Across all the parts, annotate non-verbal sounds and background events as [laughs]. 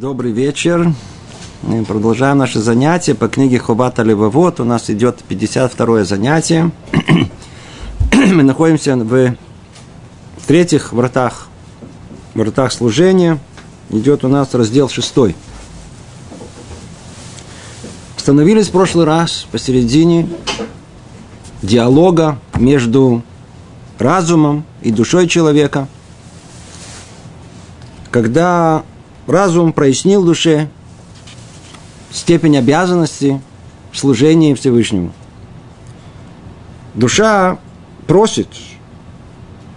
Добрый вечер. Мы продолжаем наше занятие по книге Хубата Левовод. У нас идет 52 занятие. [clears throat] Мы находимся в третьих вратах, вратах служения. Идет у нас раздел шестой. Остановились в прошлый раз посередине диалога между разумом и душой человека. Когда разум прояснил душе степень обязанности в служении Всевышнему. Душа просит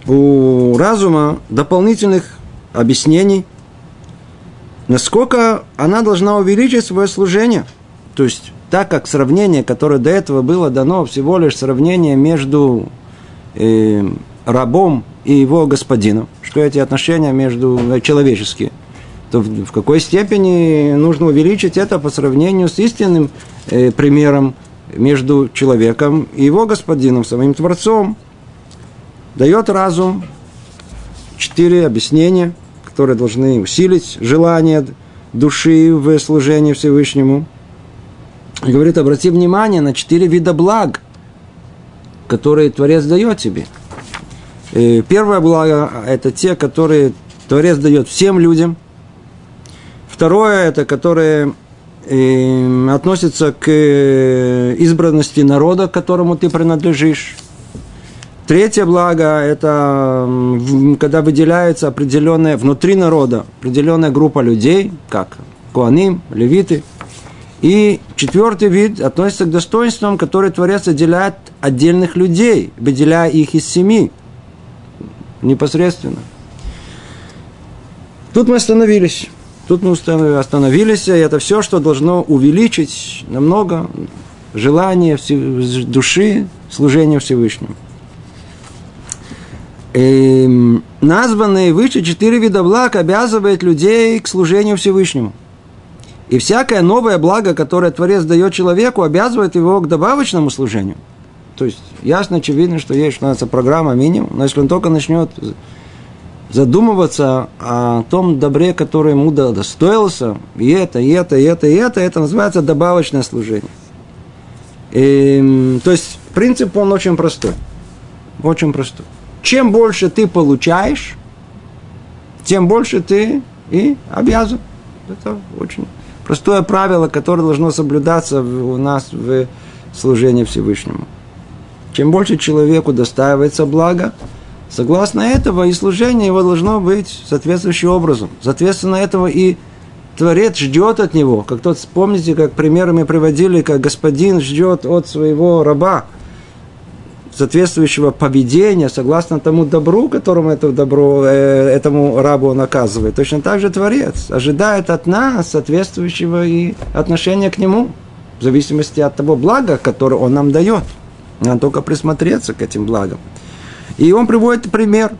у разума дополнительных объяснений, насколько она должна увеличить свое служение. То есть, так как сравнение, которое до этого было дано, всего лишь сравнение между э, рабом и его господином, что эти отношения между э, человеческие – то в какой степени нужно увеличить это по сравнению с истинным э, примером между человеком и его господином, самим Творцом. Дает разум четыре объяснения, которые должны усилить желание души в служении Всевышнему. И говорит, обрати внимание на четыре вида благ, которые Творец дает тебе. И э, первое благо – это те, которые Творец дает всем людям – Второе, это которое э, относится к э, избранности народа, к которому ты принадлежишь. Третье благо – это когда выделяется определенная, внутри народа, определенная группа людей, как куаним, левиты. И четвертый вид относится к достоинствам, которые Творец отделяет отдельных людей, выделяя их из семьи непосредственно. Тут мы остановились. Тут мы остановились, и это все, что должно увеличить намного желание души служения Всевышнему. И эм, названные выше четыре вида благ обязывают людей к служению Всевышнему. И всякое новое благо, которое Творец дает человеку, обязывает его к добавочному служению. То есть ясно, очевидно, что есть что называется программа минимум, но если он только начнет задумываться о том добре, которое ему достоился, и это, и это, и это, и это, это называется добавочное служение. И, то есть принцип он очень простой. Очень простой. Чем больше ты получаешь, тем больше ты и обязан. Это очень простое правило, которое должно соблюдаться у нас в служении Всевышнему. Чем больше человеку достаивается благо, Согласно этого и служение его должно быть соответствующим образом. Соответственно этого и Творец ждет от него. Как тот, помните, как примеры мы приводили, как господин ждет от своего раба соответствующего поведения, согласно тому добру, которому это добро, э, этому рабу он оказывает. Точно так же Творец ожидает от нас соответствующего и отношения к нему, в зависимости от того блага, которое он нам дает. Надо только присмотреться к этим благам. И он приводит пример.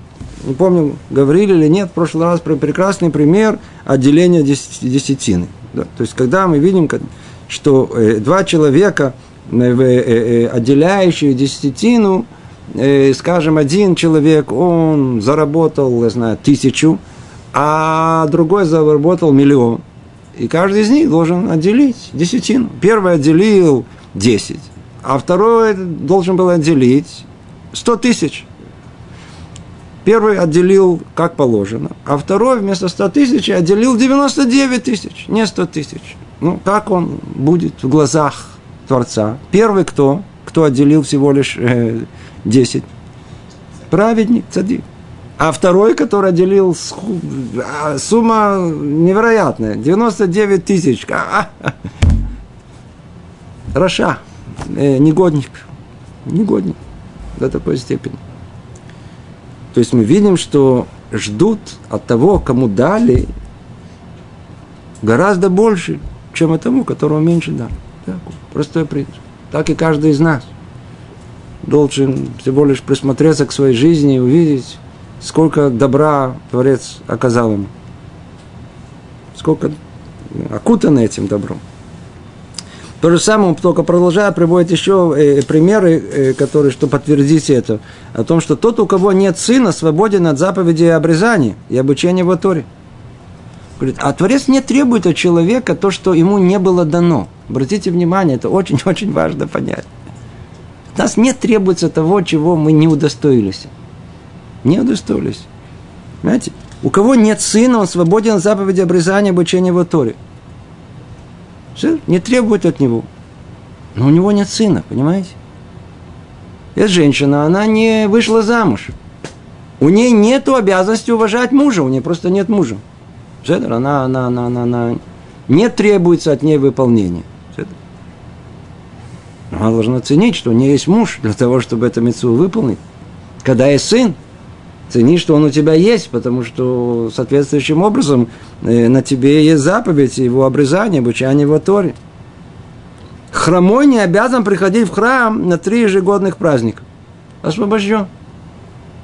Не помню, говорили или нет, в прошлый раз про прекрасный пример отделения десятины. Да? То есть, когда мы видим, что э, два человека, э, э, отделяющие десятину, скажем, один человек, он заработал, я знаю, тысячу, а другой заработал миллион. И каждый из них должен отделить десятину. Первый отделил 10, а второй должен был отделить 100 тысяч. Первый отделил как положено, а второй вместо 100 тысяч отделил 99 тысяч, не 100 тысяч. Ну, как он будет в глазах Творца? Первый кто? Кто отделил всего лишь э, 10? Праведник, цадик. А второй, который отделил а, сумма невероятная, 99 тысяч. Раша, э, негодник. Негодник до такой степени. То есть мы видим, что ждут от того, кому дали, гораздо больше, чем от тому, которому меньше дали. Так, простой принцип. Так и каждый из нас должен всего лишь присмотреться к своей жизни и увидеть, сколько добра Творец оказал ему. Сколько окутано этим добром. То же самое, только продолжая, приводит еще э, примеры, э, которые, что подтвердить это, о том, что тот, у кого нет сына, свободен от заповеди обрезания и обучения в Торе. Говорит, а Творец не требует от человека то, что ему не было дано. Обратите внимание, это очень-очень важно понять. От нас не требуется того, чего мы не удостоились. Не удостоились. Понимаете? У кого нет сына, он свободен от заповеди обрезания обучения в Торе. Все, не требует от него. Но у него нет сына, понимаете? Эта женщина, она не вышла замуж. У нее нет обязанности уважать мужа, у нее просто нет мужа. Она, она, она, она, она, не требуется от нее выполнения. Она должна ценить, что у нее есть муж для того, чтобы это мецу выполнить. Когда есть сын, цени, что он у тебя есть, потому что соответствующим образом э, на тебе есть заповедь его обрезания, обучания его Торе. Хромой не обязан приходить в храм на три ежегодных праздника. Освобожден.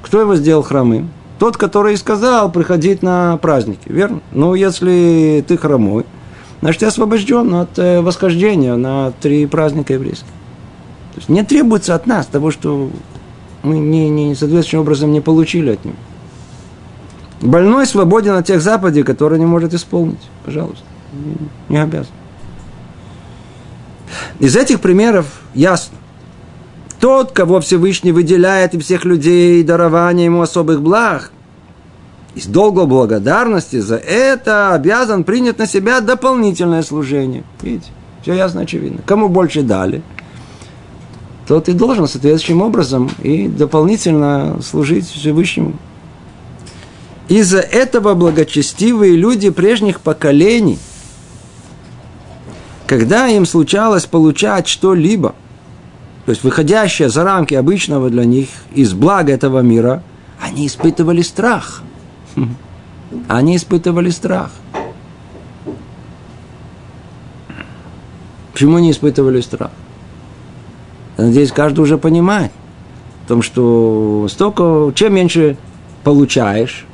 Кто его сделал хромым? Тот, который сказал приходить на праздники, верно? Ну, если ты хромой, значит, ты освобожден от э, восхождения на три праздника еврейских. То есть не требуется от нас того, что мы не, не соответствующим образом не получили от него. Больной свободен от тех заповедей, которые не может исполнить. Пожалуйста. Не, не обязан. Из этих примеров ясно. Тот, кого Всевышний выделяет и всех людей дарование ему особых благ, из долга благодарности за это обязан принять на себя дополнительное служение. Видите, все ясно, очевидно. Кому больше дали – то ты должен соответствующим образом и дополнительно служить Всевышнему. Из-за этого благочестивые люди прежних поколений, когда им случалось получать что-либо, то есть выходящее за рамки обычного для них из блага этого мира, они испытывали страх. [laughs] Они испытывали страх. Почему они испытывали страх? Надеюсь, каждый уже понимает. В том, что столько, чем меньше получаешь,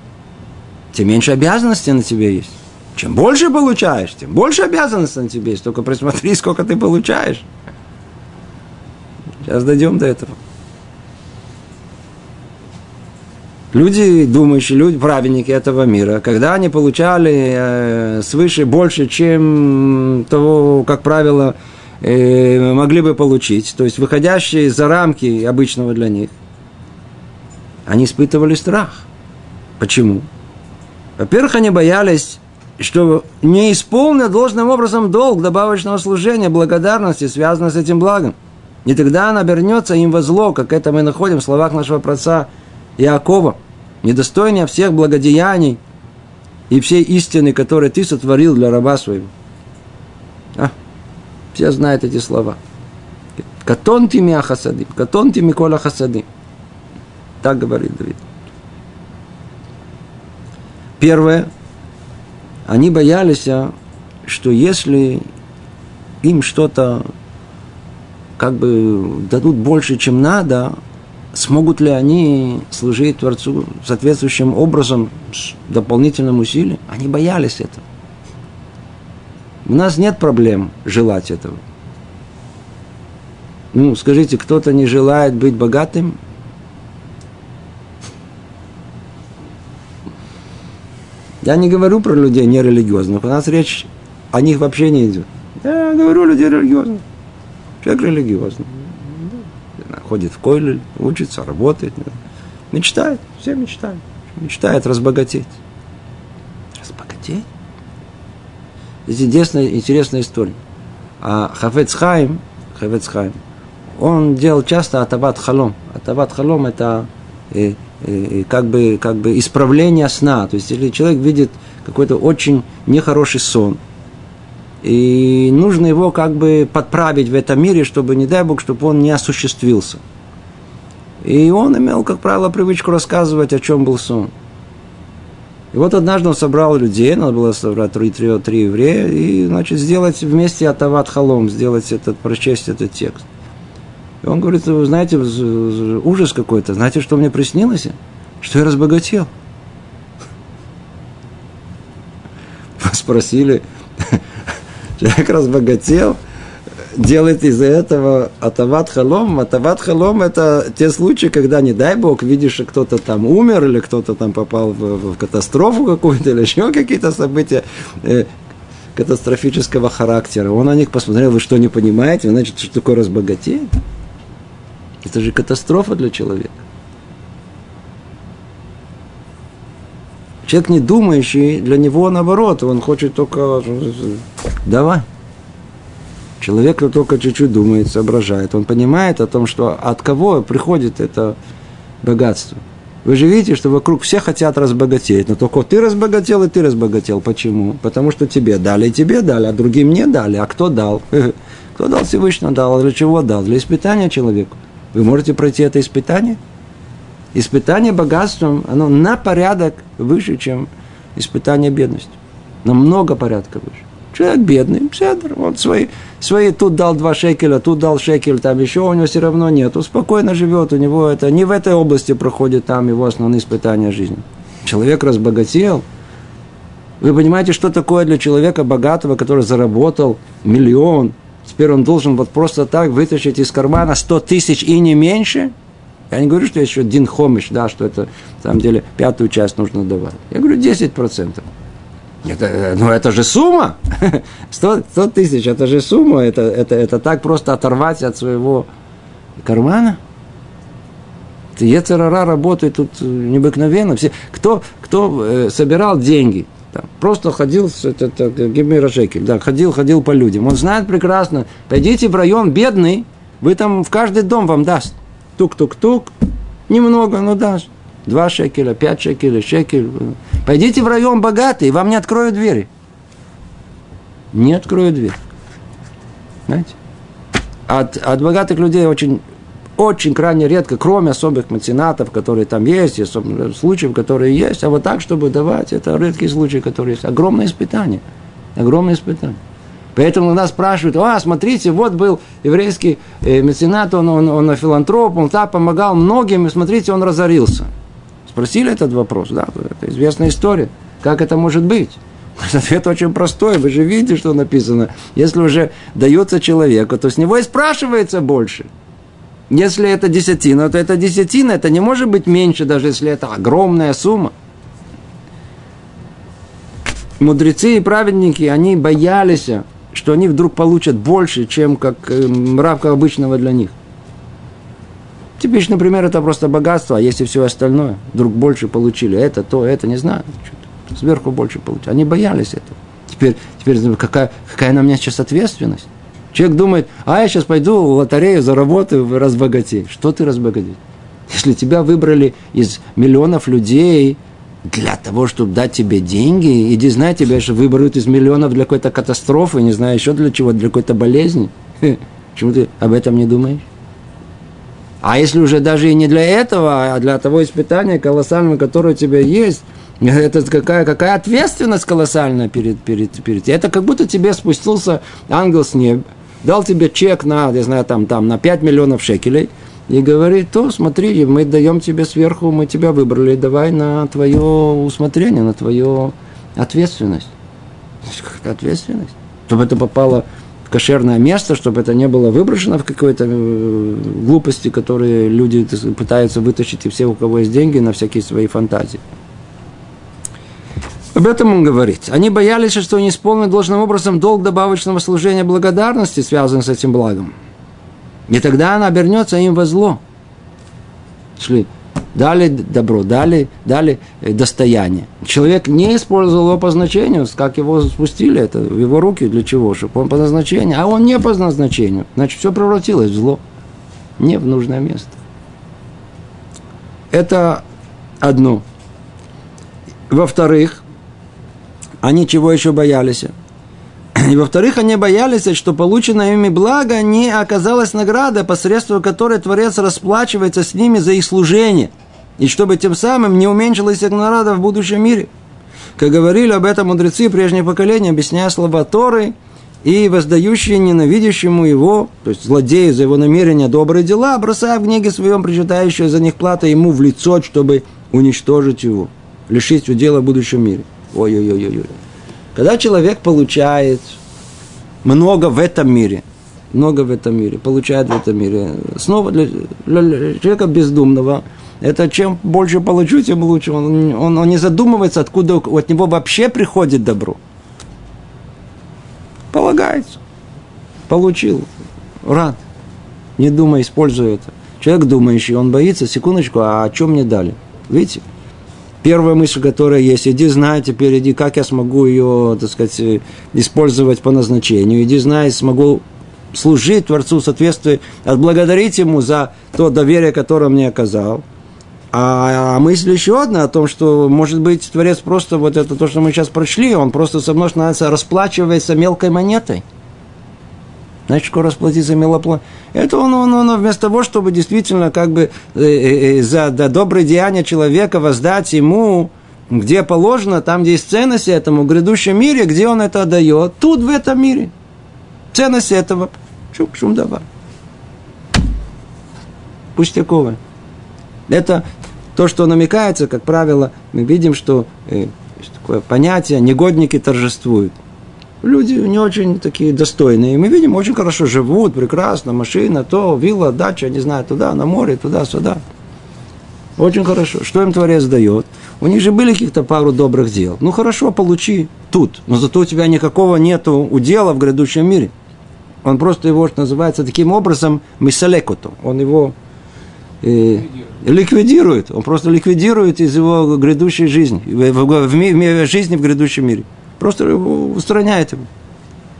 тем меньше обязанностей на тебе есть. Чем больше получаешь, тем больше обязанностей на тебе есть. Только присмотри, [laughs] сколько ты получаешь. Сейчас дойдем до этого. Люди, думающие, люди, праведники этого мира, когда они получали э, свыше больше, чем того, как правило, могли бы получить, то есть выходящие за рамки обычного для них, они испытывали страх. Почему? Во-первых, они боялись, что не исполнят должным образом долг добавочного служения, благодарности, связанного с этим благом. И тогда она обернется им во зло, как это мы находим в словах нашего праца Иакова, недостойнее всех благодеяний и всей истины, которые ты сотворил для раба своего. А? Все знают эти слова. Катонти ми ахасадим, катонти ми кола хасадим. Так говорит Давид. Первое, они боялись, что если им что-то как бы дадут больше, чем надо, смогут ли они служить Творцу соответствующим образом с дополнительным усилием? Они боялись этого. У нас нет проблем желать этого. Ну, скажите, кто-то не желает быть богатым? Я не говорю про людей нерелигиозных. У нас речь о них вообще не идет. Я говорю людей религиозных. Человек религиозный. Ходит в койль, учится, работает. Мечтает. Все мечтают. Мечтает разбогатеть. Разбогатеть? Здесь интересная, интересная история. А Хафецхайм, Хафецхайм, он делал часто атабат халом. Атабат халом – это э, э, как, бы, как бы исправление сна. То есть, если человек видит какой-то очень нехороший сон, и нужно его как бы подправить в этом мире, чтобы, не дай Бог, чтобы он не осуществился. И он имел, как правило, привычку рассказывать, о чем был сон. И вот однажды он собрал людей, надо было собрать три, три, три еврея, и, значит, сделать вместе Атават Халом, сделать этот, прочесть этот текст. И он говорит, вы знаете, ужас какой-то, знаете, что мне приснилось? Что я разбогател. [laughs] Спросили, [laughs] человек разбогател, делает из этого атават халом. Атават халом – это те случаи, когда, не дай бог, видишь, кто-то там умер, или кто-то там попал в, в катастрофу какую-то, или еще какие-то события э, катастрофического характера. Он на них посмотрел, вы что, не понимаете? Значит, что такое разбогатеть? Это же катастрофа для человека. Человек не думающий, для него наоборот, он хочет только давай. Человек только чуть-чуть думает, соображает. Он понимает о том, что от кого приходит это богатство. Вы же видите, что вокруг все хотят разбогатеть, но только ты разбогател и ты разбогател. Почему? Потому что тебе дали, и тебе дали, а другим не дали. А кто дал? [laughs] Кто дал Всевышний дал? А для чего дал? Для испытания человеку. Вы можете пройти это испытание? Испытание богатством, оно на порядок выше, чем испытание бедностью. Намного порядка выше. Человек бедный, седр, он свои, свои, тут дал два шекеля, тут дал шекель, там еще у него все равно нет. Он спокойно живет, у него это не в этой области проходит там его основные испытания жизни. Человек разбогател. Вы понимаете, что такое для человека богатого, который заработал миллион, теперь он должен вот просто так вытащить из кармана 100 тысяч и не меньше? Я не говорю, что еще Дин Хомиш, да, что это, на самом деле, пятую часть нужно давать. Я говорю, 10 процентов. Это, ну, это же сумма. [laughs] 100, 100 тысяч, это же сумма. Это, это, это так просто оторвать от своего кармана. Ецерара работает тут необыкновенно. Все, кто, кто э, собирал деньги, там, просто ходил, это, это, Гемира Шекель, да, ходил, ходил по людям. Он знает прекрасно, пойдите в район бедный, вы там в каждый дом вам даст. Тук-тук-тук, немного, но даст. Два шекеля, пять шекелей, шекель. Пойдите в район богатый, вам не откроют двери. Не откроют дверь. Знаете? От, от богатых людей очень, очень крайне редко, кроме особых меценатов, которые там есть, есть случаев, которые есть, а вот так, чтобы давать, это редкие случаи, которые есть. Огромное испытание. Огромное испытание. Поэтому нас спрашивают, а, смотрите, вот был еврейский э, меценат, он, он, он филантроп, он так помогал многим, и смотрите, он разорился. Спросили этот вопрос, да, это известная история. Как это может быть? [laughs] Ответ очень простой, вы же видите, что написано. Если уже дается человеку, то с него и спрашивается больше. Если это десятина, то это десятина, это не может быть меньше, даже если это огромная сумма. Мудрецы и праведники, они боялись, что они вдруг получат больше, чем как э, мравка обычного для них. Типичный пример – это просто богатство, а если все остальное, вдруг больше получили, это, то, это, не знаю, сверху больше получили. Они боялись этого. Теперь, теперь какая, какая на меня сейчас ответственность? Человек думает, а я сейчас пойду в лотерею, заработаю, разбогатею. Что ты разбогатеешь? Если тебя выбрали из миллионов людей для того, чтобы дать тебе деньги, иди знай, тебя же выберут из миллионов для какой-то катастрофы, не знаю, еще для чего, для какой-то болезни. [laughs] Почему ты об этом не думаешь? А если уже даже и не для этого, а для того испытания колоссального, которое у тебя есть, [laughs] это какая, какая ответственность колоссальная перед, перед, перед Это как будто тебе спустился ангел с неба, дал тебе чек на, не знаю, там, там, на 5 миллионов шекелей, и говорит, то смотри, мы даем тебе сверху, мы тебя выбрали, давай на твое усмотрение, на твою ответственность. [laughs] Ответственность? Чтобы это попало кошерное место, чтобы это не было выброшено в какой-то э, глупости, которые люди пытаются вытащить, и все, у кого есть деньги, на всякие свои фантазии. Об этом он говорит. Они боялись, что не исполнят должным образом долг добавочного служения благодарности, связанный с этим благом. И тогда она обернется им во зло. Шли дали добро, дали, дали э, достояние. Человек не использовал его по назначению, как его спустили это в его руки, для чего? Чтобы он по назначению, а он не по назначению. Значит, все превратилось в зло, не в нужное место. Это одно. Во-вторых, они чего еще боялись? И во-вторых, они боялись, что полученное ими благо не оказалось наградой, посредством которой Творец расплачивается с ними за их служение – и чтобы тем самым не уменьшилась их награда в будущем мире. Как говорили об этом мудрецы прежнего поколения, объясняя слова Торы, и воздающие ненавидящему его, то есть злодею за его намерения добрые дела, бросая в книге своем причитающую за них плата ему в лицо, чтобы уничтожить его, лишить его дела в будущем мире. Ой-ой-ой-ой. Когда человек получает много в этом мире, много в этом мире, получает в этом мире. Снова для, для человека бездумного, это чем больше получу, тем лучше. Он, он, он не задумывается, откуда от него вообще приходит добро. Полагается. Получил. Рад. Не думай, используй это. Человек думающий, он боится, секундочку, а о чем мне дали? Видите? Первая мысль, которая есть, иди знай теперь, иди, как я смогу ее, так сказать, использовать по назначению. Иди знай, смогу служить Творцу в соответствии, отблагодарить Ему за то доверие, которое мне оказал. А, а мысль еще одна о том, что, может быть, Творец просто, вот это то, что мы сейчас прочли, он просто со мной расплачивается мелкой монетой – Значит, скоро расплатиться милоплан. Это он, он, он вместо того, чтобы действительно как бы э, э, э, за да, доброе деяние человека воздать ему, где положено, там, где есть ценность этому, в грядущем мире, где он это отдает, тут, в этом мире. Ценность этого. Шум, шум давай. Пустяковое. Это то, что намекается, как правило, мы видим, что э, есть такое понятие, негодники торжествуют люди не очень такие достойные. Мы видим, очень хорошо живут, прекрасно, машина, то, вилла, дача, не знаю, туда, на море, туда-сюда. Очень хорошо. Что им Творец дает? У них же были каких-то пару добрых дел. Ну хорошо, получи тут. Но зато у тебя никакого нету удела в грядущем мире. Он просто его, что называется, таким образом мисалекоту. Он его э, ликвидирует. Он просто ликвидирует из его грядущей жизни, в, в, в, в жизни в грядущем мире. Просто устраняет его.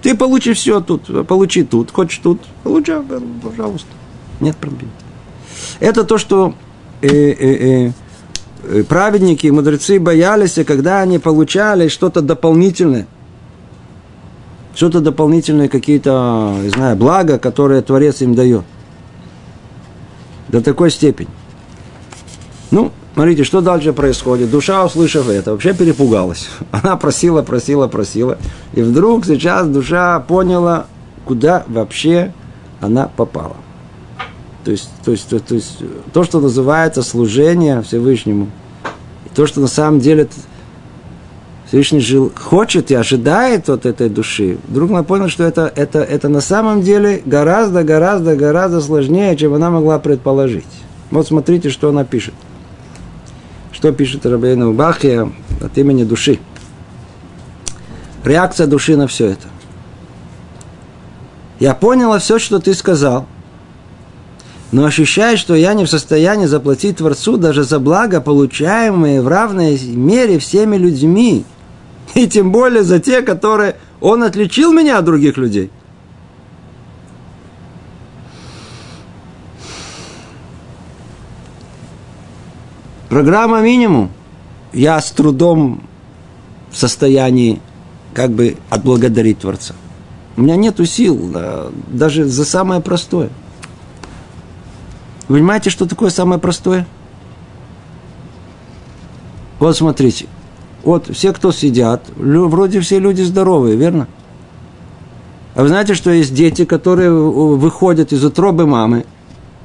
Ты получи все тут, получи тут, хочешь тут, получай, пожалуйста. Нет проблем. Это то, что э, э, э, праведники, мудрецы боялись, когда они получали что-то дополнительное. Что-то дополнительное, какие-то, не знаю, блага, которые Творец им дает. До такой степени. Ну, Смотрите, что дальше происходит. Душа, услышав это, вообще перепугалась. [laughs] Она просила, просила, просила. И вдруг сейчас душа поняла, куда вообще она попала. То есть, то есть, то, то, есть, то что называется служение Всевышнему, то, что на самом деле Всевышний жил, хочет и ожидает от этой души, вдруг она поняла, что это, это, это на самом деле гораздо, гораздо, гораздо сложнее, чем она могла предположить. Вот смотрите, что она пишет. Что пишет Рабейну Бахия от имени души? Реакция души на все это. Я поняла все, что ты сказал, но ощущаю, что я не в состоянии заплатить Творцу даже за благо, получаемые в равной мере всеми людьми, и тем более за те, которые Он отличил меня от других людей – Программа минимум. Я с трудом в состоянии как бы отблагодарить Творца. У меня нет сил даже за самое простое. Вы понимаете, что такое самое простое? Вот смотрите. Вот все, кто сидят, вроде все люди здоровые, верно? А вы знаете, что есть дети, которые выходят из утробы мамы,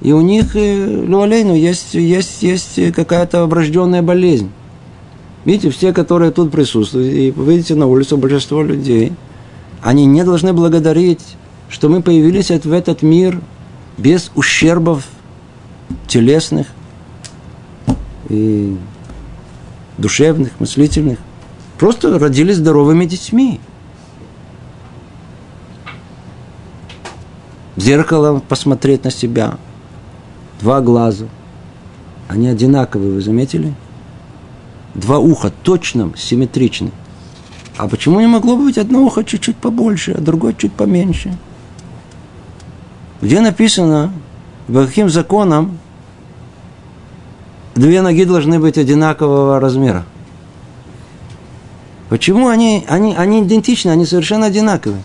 и у них, Луалейну, есть, есть, есть какая-то врожденная болезнь. Видите, все, которые тут присутствуют, и видите на улице большинство людей, они не должны благодарить, что мы появились в этот мир без ущербов телесных и душевных, мыслительных. Просто родились здоровыми детьми. В зеркало посмотреть на себя – два глаза, они одинаковые, вы заметили? Два уха точно симметричны. А почему не могло быть одно ухо чуть-чуть побольше, а другое чуть поменьше? Где написано, по каким законам две ноги должны быть одинакового размера? Почему они, они, они идентичны, они совершенно одинаковые?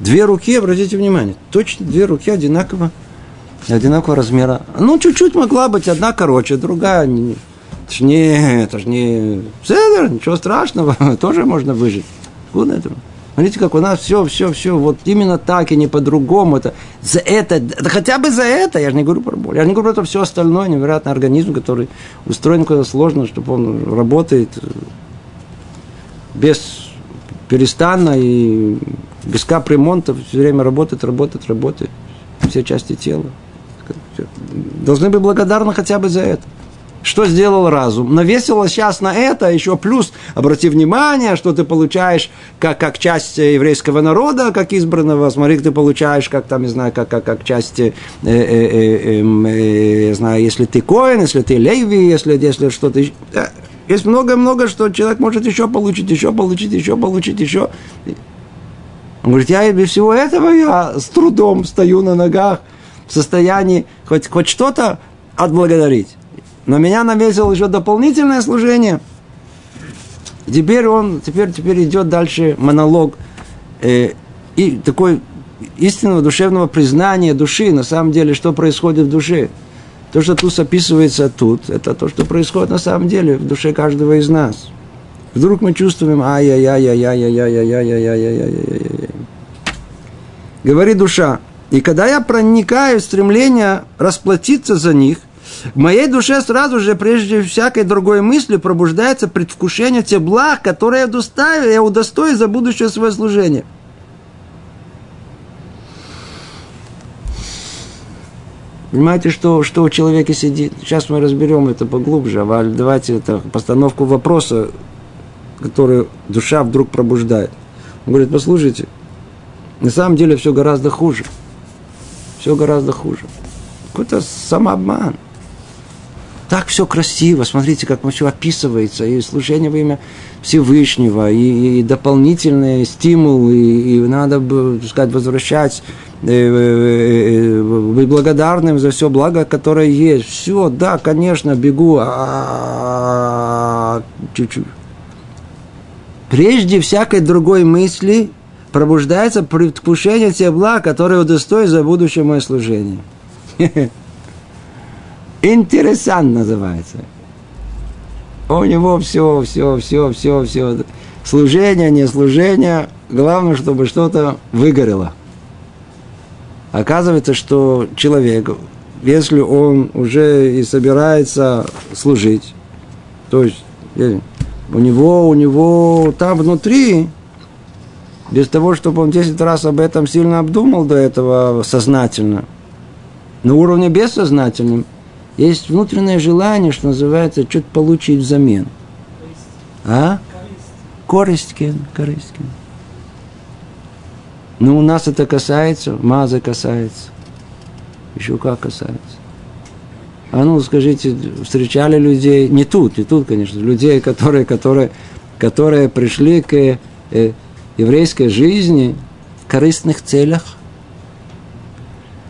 Две руки, обратите внимание, точно две руки одинаково одинакового размера. Ну, чуть-чуть могла быть одна короче, другая не, не, это ж не Седер, ничего страшного, [laughs] тоже можно выжить. Куда это? Смотрите, как у нас все, все, все, вот именно так и не по-другому. Это, за это, да хотя бы за это, я же не говорю про боль. Я же не говорю про все остальное, невероятный организм, который устроен куда сложно, чтобы он работает без перестанно и без капремонта, все время работает, работает, работает. Все части тела. Должны быть благодарны хотя бы за это. Что сделал разум? Навесило сейчас на это еще плюс, обрати внимание, что ты получаешь как, как часть еврейского народа, как избранного. Смотри, ты получаешь, как там, не знаю, как, как, как часть, э, э, э, эм, э, знаю, если ты коин, если ты леви, если, если что-то есть много-много, что человек может еще получить, еще получить, еще получить, еще. Он говорит, я без всего этого я с трудом стою на ногах в состоянии хоть, хоть что-то отблагодарить. Но меня навесил еще дополнительное служение. Теперь он, теперь, теперь идет дальше монолог э, и такой истинного душевного признания души, на самом деле, что происходит в душе. То, что тут описывается тут, это то, что происходит на самом деле в душе каждого из нас. Вдруг мы чувствуем, ай-яй-яй-яй-яй-яй-яй-яй-яй-яй-яй. Говорит душа, и когда я проникаю в стремление расплатиться за них, в моей душе сразу же, прежде всякой другой мысли, пробуждается предвкушение тех благ, которые я удостаю, я удостою за будущее свое служение – Понимаете, что, что у человека сидит? Сейчас мы разберем это поглубже, а давайте это постановку вопроса, который душа вдруг пробуждает. Он говорит, послушайте, на самом деле все гораздо хуже. Все гораздо хуже. Какой-то самообман. Так все красиво, смотрите, как все описывается, и служение во имя Всевышнего, и, и дополнительный стимул, и, и надо, так сказать, возвращать Э, э, э, быть благодарным за все благо, которое есть. Все, да, конечно, бегу. А, чуть-чуть. Прежде всякой другой мысли пробуждается предвкушение тех благ, которые удостоят за будущее мое служение. [laughs] Интересант называется. У него все, все, все, все, все. Служение, не служение. Главное, чтобы что-то выгорело. Оказывается, что человек, если он уже и собирается служить, то есть у него, у него там внутри, без того, чтобы он 10 раз об этом сильно обдумал до этого сознательно, на уровне бессознательном, есть внутреннее желание, что называется, что-то получить взамен. А? Корость, кен, корость, кен. Ну, у нас это касается, маза касается. Еще как касается. А ну, скажите, встречали людей, не тут, не тут, конечно, людей, которые, которые, которые пришли к э, еврейской жизни в корыстных целях.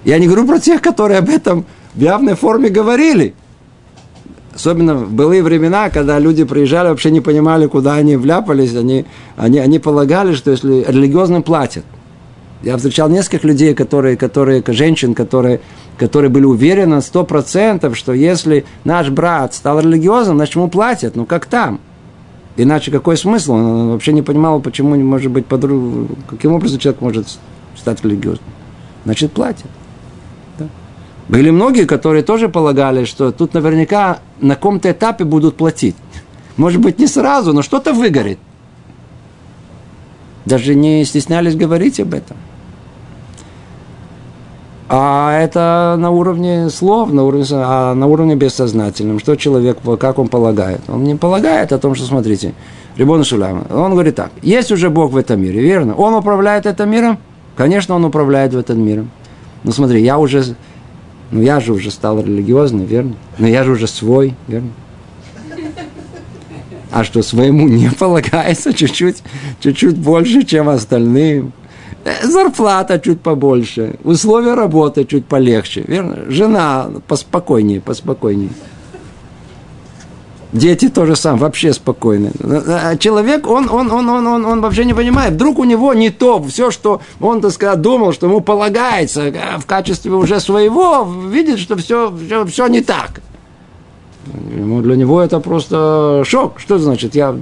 Я не говорю про тех, которые об этом в явной форме говорили. Особенно в былые времена, когда люди приезжали, вообще не понимали, куда они вляпались, они, они, они полагали, что если религиозным платят – я встречал нескольких людей, которые, которые, женщин, которые, которые были уверены сто процентов, что если наш брат стал религиозным, значит ему платят. Ну как там? Иначе какой смысл? Он вообще не понимал, почему не может быть подруг... Каким образом человек может стать религиозным? Значит, платят. Да. Были многие, которые тоже полагали, что тут наверняка на каком-то этапе будут платить. Может быть, не сразу, но что-то выгорит. Даже не стеснялись говорить об этом. А это на уровне слов, на уровне, а на уровне бессознательном. Что человек, как он полагает? Он не полагает о том, что, смотрите, Рибон Шулям, он говорит так, есть уже Бог в этом мире, верно? Он управляет этим миром? Конечно, он управляет в этом миром. Но смотри, я уже, ну я же уже стал религиозным, верно? Но я же уже свой, верно? А что, своему не полагается [laughs] чуть-чуть, чуть-чуть больше, чем остальным? Э, зарплата чуть побольше, условия работы чуть полегче, верно? Жена поспокойнее, поспокойнее. Дети тоже сам, вообще спокойны. А человек, он, он, он, он, он, он вообще не понимает. Вдруг у него не то, все, что он, так сказать, думал, что ему полагается э, в качестве уже своего, видит, что все, все, все не так. Ему, для него это просто шок. Что значит? Я,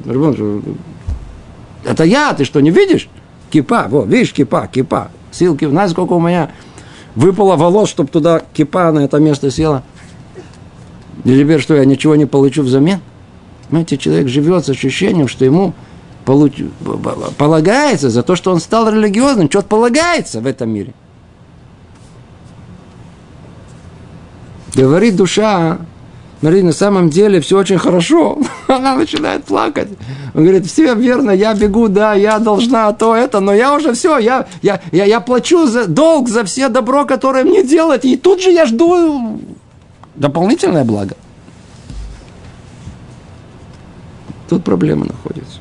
это я, ты что, не видишь? Кипа, вот, видишь, кипа, кипа. Сил кипа. Знаешь, сколько у меня выпало волос, чтобы туда кипа на это место села? И теперь что, я ничего не получу взамен? Знаете, человек живет с ощущением, что ему получ... полагается за то, что он стал религиозным, что-то полагается в этом мире. Говорит душа, смотри, на самом деле все очень хорошо. [laughs] Она начинает плакать. Он говорит, все верно, я бегу, да, я должна то, это, но я уже все, я, я, я, я плачу за долг за все добро, которое мне делать, и тут же я жду дополнительное благо. Тут проблема находится.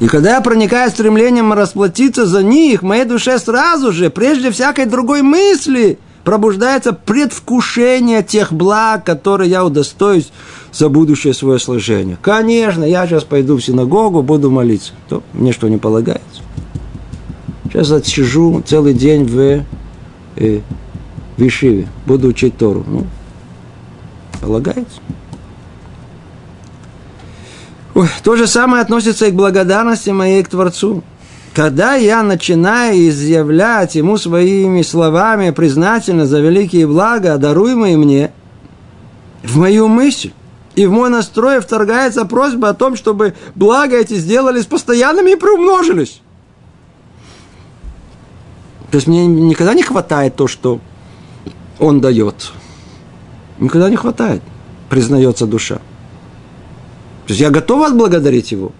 И когда я проникаю стремлением расплатиться за них, в моей душе сразу же, прежде всякой другой мысли, пробуждается предвкушение тех благ, которые я удостоюсь за будущее свое служение. Конечно, я сейчас пойду в синагогу, буду молиться. То мне что не полагается. Сейчас отсижу целый день в, э, в Ишиве, буду учить Тору. Ну, полагается. То же самое относится и к благодарности моей к Творцу. Когда я начинаю изъявлять ему своими словами признательно за великие блага, даруемые мне, в мою мысль и в мой настрой вторгается просьба о том, чтобы блага эти сделались постоянными и приумножились. То есть мне никогда не хватает то, что он дает. Никогда не хватает, признается душа. То есть я готов отблагодарить его.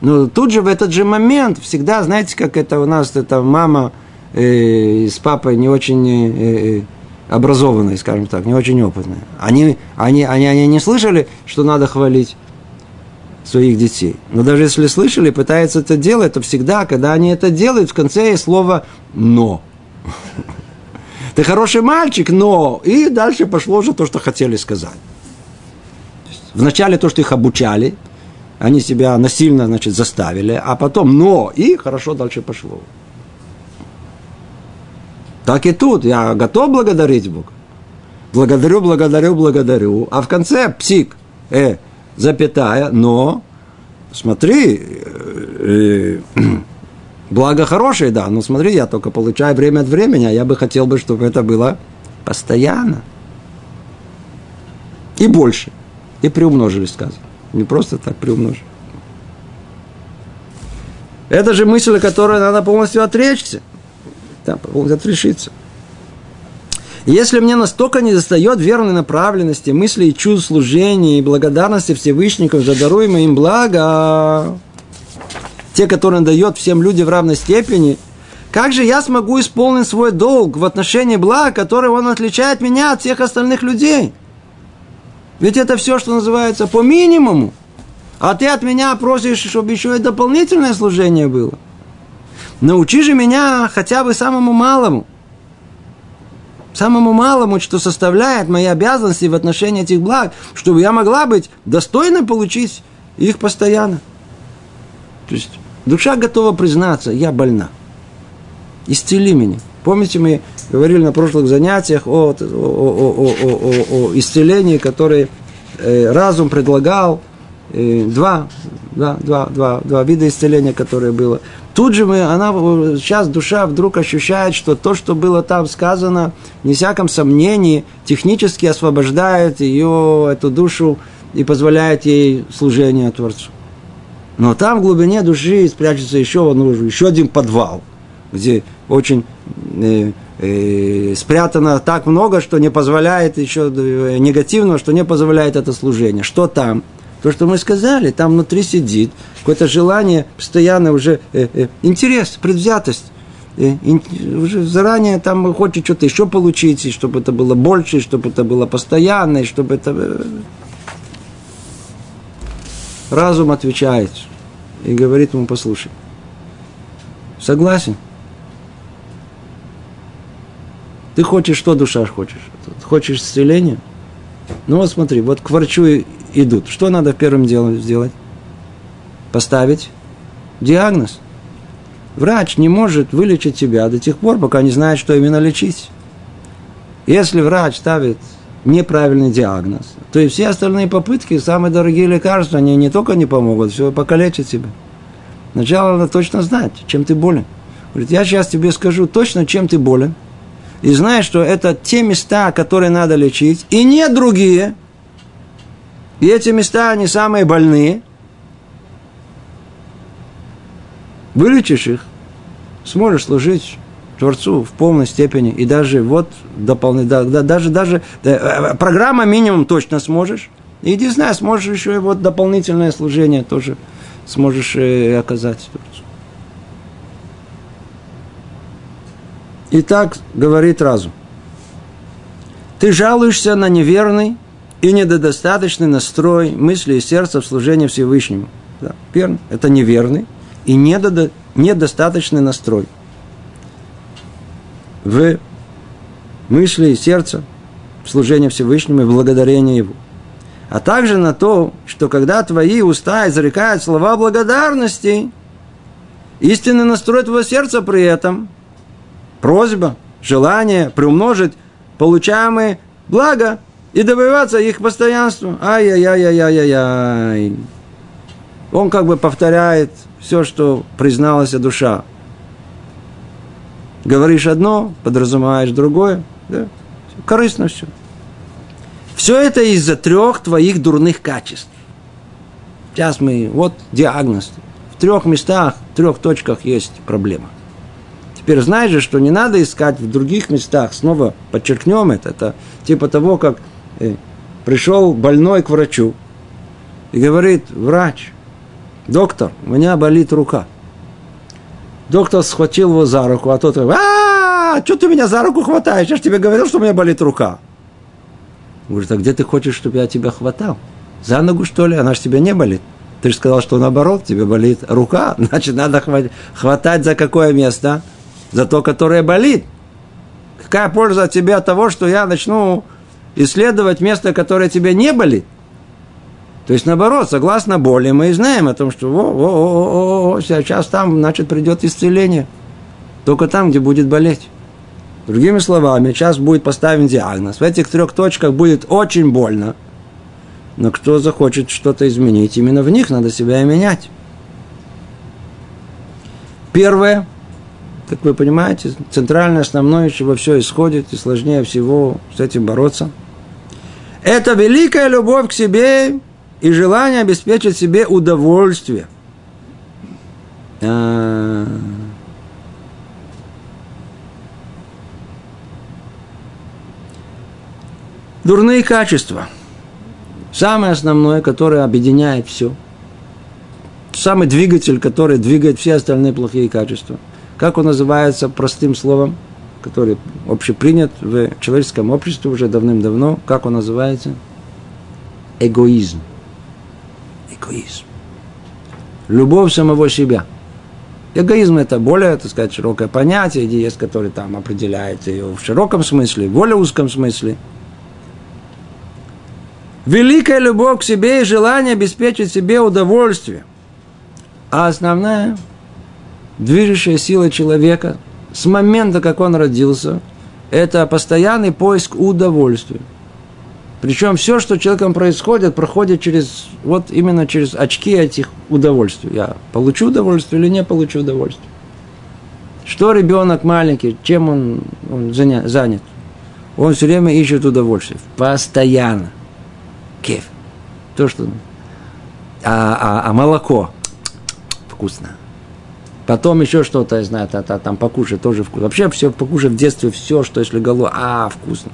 Но тут же, в этот же момент, всегда, знаете, как это у нас, это мама э, с папой не очень э, э, образованные, скажем так, не очень опытные. Они, они, они, они не слышали, что надо хвалить своих детей. Но даже если слышали, пытаются это делать, то всегда, когда они это делают, в конце есть слово «но». [laughs] Ты хороший мальчик, но... И дальше пошло уже то, что хотели сказать. Вначале то, что их обучали, они себя насильно, значит, заставили, а потом «но» и хорошо дальше пошло. Так и тут. Я готов благодарить Бога. Благодарю, благодарю, благодарю. А в конце псик, э, запятая, но смотри, э, э, [clears throat] благо хорошее, да, но смотри, я только получаю время от времени, а я бы хотел бы, чтобы это было постоянно. И больше. И приумножили, сказано. Не просто так приумножили. Это же мысль, о которой надо полностью отречься. Да, полностью отрешиться. Если мне настолько не достает верной направленности, мысли и чувств служения и благодарности Всевышников за даруемое им благо, те, которые он дает всем людям в равной степени, как же я смогу исполнить свой долг в отношении блага, который он отличает меня от всех остальных людей? Ведь это все, что называется, по минимуму. А ты от меня просишь, чтобы еще и дополнительное служение было. Научи же меня хотя бы самому малому. Самому малому, что составляет мои обязанности в отношении этих благ, чтобы я могла быть достойной получить их постоянно. То есть душа готова признаться, я больна. Исцели меня. Помните, мы говорили на прошлых занятиях о, о, о, о, о, о исцелении, которое э, разум предлагал, э, два, да, два, два, два вида исцеления, которые было. Тут же мы, она, сейчас душа вдруг ощущает, что то, что было там сказано, не всяком сомнении, технически освобождает ее, эту душу, и позволяет ей служение Творцу. Но там в глубине души спрячется еще, ну, еще один подвал, где очень э, э, спрятано так много, что не позволяет еще э, негативного, что не позволяет это служение. Что там? То, что мы сказали, там внутри сидит какое-то желание, постоянно уже э, э, интерес, предвзятость. Э, уже заранее там хочет что-то еще получить, и чтобы это было больше, чтобы это было постоянно, и чтобы это... Э, разум отвечает и говорит ему, послушай, согласен – Ты хочешь, что душа хочешь? Хочешь исцеления? Ну вот смотри, вот к врачу идут. Что надо первым делом сделать? Поставить диагноз. Врач не может вылечить тебя до тех пор, пока не знает, что именно лечить. Если врач ставит неправильный диагноз, то и все остальные попытки, самые дорогие лекарства, они не только не помогут, все покалечат тебя. Сначала надо точно знать, чем ты болен. Говорит, я сейчас тебе скажу точно, чем ты болен – и знаешь, что это те места, которые надо лечить, и не другие. И эти места, они самые больные. Вылечишь их, сможешь служить Творцу в полной степени. И даже вот дополнительно, да, да, даже, даже да, э, программа минимум точно сможешь. И не знаю, сможешь еще и вот дополнительное служение тоже сможешь э, оказать Творцу. Итак, говорит разум. Ты жалуешься на неверный и недостаточный настрой мысли и сердца в служении Всевышнему. Да, верно. Это неверный и недо, недостаточный настрой в мысли и сердце в служении Всевышнему и благодарение Его. А также на то, что когда твои уста изрекают слова благодарности, истинный настрой твоего сердца при этом, просьба, желание приумножить получаемые блага и добиваться их постоянства. Ай-яй-яй-яй-яй-яй. Он как бы повторяет все, что призналась душа. Говоришь одно, подразумеваешь другое. Да? Корыстно все. Все это из-за трех твоих дурных качеств. Сейчас мы, вот диагноз. В трех местах, в трех точках есть проблема. Теперь знаешь же, что не надо искать в других местах. Снова подчеркнем это. Это типа того, как э, пришел больной к врачу и говорит, врач, доктор, у меня болит рука. Доктор схватил его за руку, а тот говорит, а, что ты меня за руку хватаешь? Я же тебе говорил, что у меня болит рука. Говорит, а где ты хочешь, чтобы я тебя хватал? За ногу, что ли? Она же тебе не болит. Ты же сказал, что наоборот, тебе болит рука. [laughs] Значит, надо хватать за какое место? За то, которое болит. Какая польза от тебя от того, что я начну исследовать место, которое тебе не болит? То есть, наоборот, согласно боли, мы знаем о том, что о, о, о, о, сейчас там, значит, придет исцеление. Только там, где будет болеть. Другими словами, сейчас будет поставлен диагноз. В этих трех точках будет очень больно. Но кто захочет что-то изменить, именно в них надо себя и менять. Первое, как вы понимаете, центральное, основное, чего все исходит, и сложнее всего с этим бороться. Это великая любовь к себе и желание обеспечить себе удовольствие. А... Дурные качества. Самое основное, которое объединяет все. Самый двигатель, который двигает все остальные плохие качества. Как он называется простым словом, который общепринят в человеческом обществе уже давным-давно. Как он называется? Эгоизм эгоизм. Любовь самого себя. Эгоизм – это более, так сказать, широкое понятие, есть, которое там определяется ее в широком смысле, в более узком смысле. Великая любовь к себе и желание обеспечить себе удовольствие. А основная движущая сила человека с момента, как он родился, это постоянный поиск удовольствия – причем все, что человеком происходит, проходит через, вот именно через очки этих удовольствий. Я получу удовольствие или не получу удовольствие. Что ребенок маленький, чем он, он занят? Он все время ищет удовольствие. Постоянно. Кеф. То, что... А, а, а молоко. Вкусно. Потом еще что-то, я знаю, там покушать тоже вкусно. Вообще все покушать в детстве все, что если голову, а, вкусно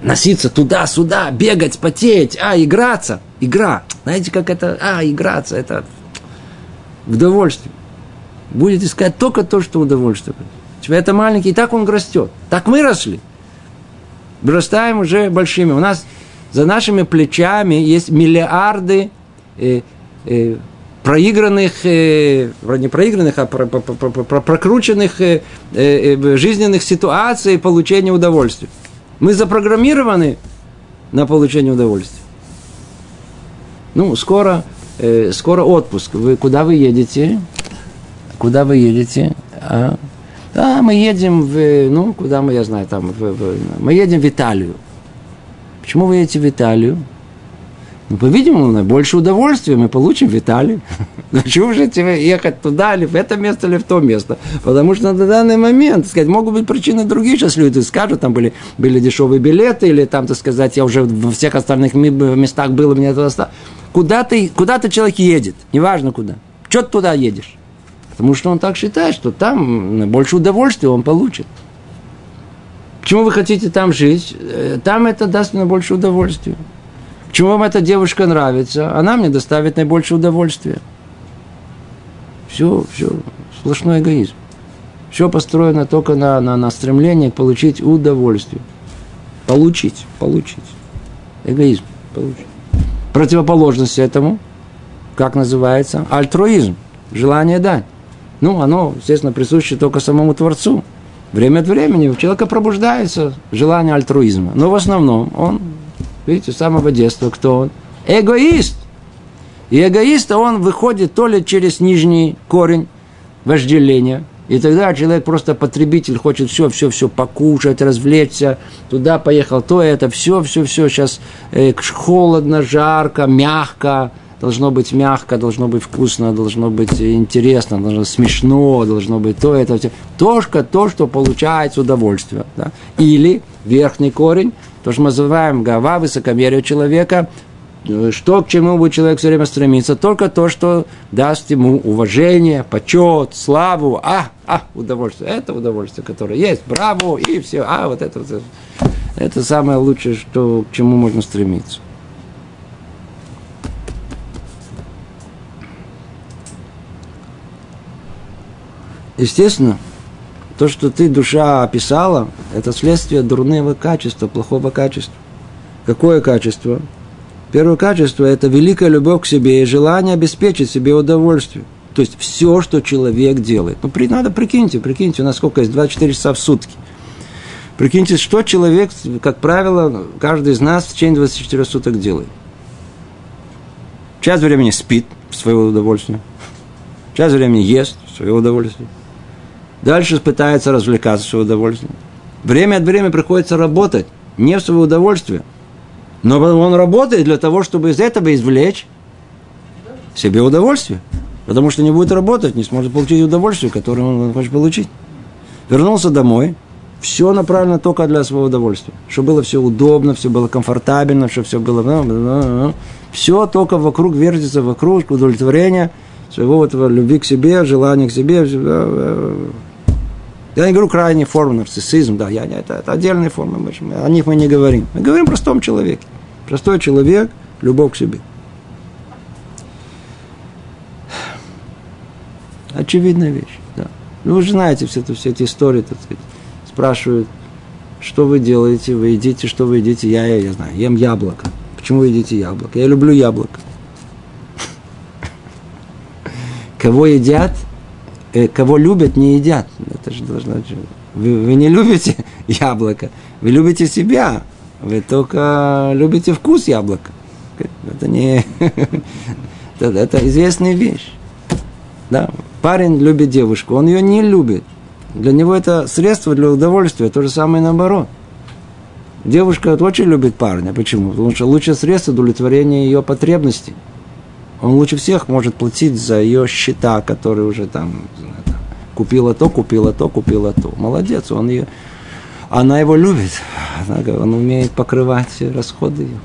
носиться туда-сюда, бегать, потеть, а, играться. Игра. Знаете, как это, а, играться, это удовольствие. Будет искать только то, что удовольствие. Тебя это маленький, и так он растет. Так мы росли. Вырастаем уже большими. У нас за нашими плечами есть миллиарды э, э, проигранных, э, не проигранных, а про, про, про, про, прокрученных э, э, жизненных ситуаций получения удовольствия. Мы запрограммированы на получение удовольствия. Ну, скоро, э, скоро отпуск. Вы куда вы едете? Куда вы едете? А, а мы едем в, ну, куда мы, я знаю, там, в, в, мы едем в Италию. Почему вы едете в Италию? Ну, по-видимому, больше удовольствия мы получим в Италии. Зачем [laughs] же тебе ехать туда, или в это место, или в то место? Потому что на данный момент, так сказать, могут быть причины другие. Сейчас люди скажут, там были, были дешевые билеты, или там, так сказать, я уже во всех остальных местах был, мне это осталось. Куда ты, куда ты человек едет, неважно куда. Что ты туда едешь? Потому что он так считает, что там больше удовольствия он получит. Почему вы хотите там жить? Э, там это даст мне больше удовольствия. Почему вам эта девушка нравится? Она мне доставит наибольшее удовольствие. Все, все, сплошной эгоизм. Все построено только на, на, на стремлении получить удовольствие. Получить, получить. Эгоизм, получить. Противоположность этому, как называется? Альтруизм, желание дать. Ну, оно, естественно, присуще только самому Творцу. Время от времени у человека пробуждается желание альтруизма. Но в основном он Видите, с самого детства кто он? Эгоист. И эгоист, он выходит то ли через нижний корень вожделения, и тогда человек просто потребитель, хочет все, все, все покушать, развлечься, туда поехал, то это, все, все, все, сейчас э, холодно, жарко, мягко, должно быть мягко, должно быть вкусно, должно быть интересно, должно быть смешно, должно быть то, это, все. Только то, что получает удовольствие. Да? Или верхний корень, то, что мы называем гава, высокомерие человека, э, что к чему будет человек все время стремиться, только то, что даст ему уважение, почет, славу, а, а, удовольствие, это удовольствие, которое есть, браво, и все, а, вот это, вот, это самое лучшее, что, к чему можно стремиться. Естественно, то, что ты, душа, описала, это следствие дурного качества, плохого качества. Какое качество? Первое качество – это великая любовь к себе и желание обеспечить себе удовольствие. То есть все, что человек делает. Ну, при, надо прикиньте, прикиньте, у нас сколько есть, 24 часа в сутки. Прикиньте, что человек, как правило, каждый из нас в течение 24 суток делает. Часть времени спит в свое удовольствие. Часть времени ест в свое удовольствие. Дальше пытается развлекаться в свое удовольствие. Время от времени приходится работать, не в свое удовольствие. Но он работает для того, чтобы из этого извлечь себе удовольствие. Потому что не будет работать, не сможет получить удовольствие, которое он хочет получить. Вернулся домой, все направлено только для своего удовольствия. Чтобы было все удобно, все было комфортабельно, чтобы все было... Все только вокруг вертится, вокруг удовлетворения своего этого любви к себе, желания к себе. Я не говорю крайней формы нарциссизм, да, я, это, это отдельная форма, мы, о них мы не говорим. Мы говорим о простом человеке. Простой человек, любовь к себе. Очевидная вещь, да. Ну, вы же знаете все, это, все эти истории, так сказать, спрашивают, что вы делаете, вы едите, что вы едите, я, я, я знаю, ем яблоко. Почему вы едите яблоко? Я люблю яблоко. [laughs] Кого едят – Э, кого любят, не едят. Это же должно вы, вы не любите [laughs] яблоко, вы любите себя. Вы только любите вкус яблока. Это не... [laughs] это, это известная вещь. Да? Парень любит девушку, он ее не любит. Для него это средство для удовольствия, то же самое наоборот. Девушка очень любит парня. Почему? Потому что лучшее средство удовлетворения ее потребностей. Он лучше всех может платить за ее счета, которые уже там, купила то, купила то, купила то. Молодец, он ее, она его любит, он умеет покрывать расходы ее.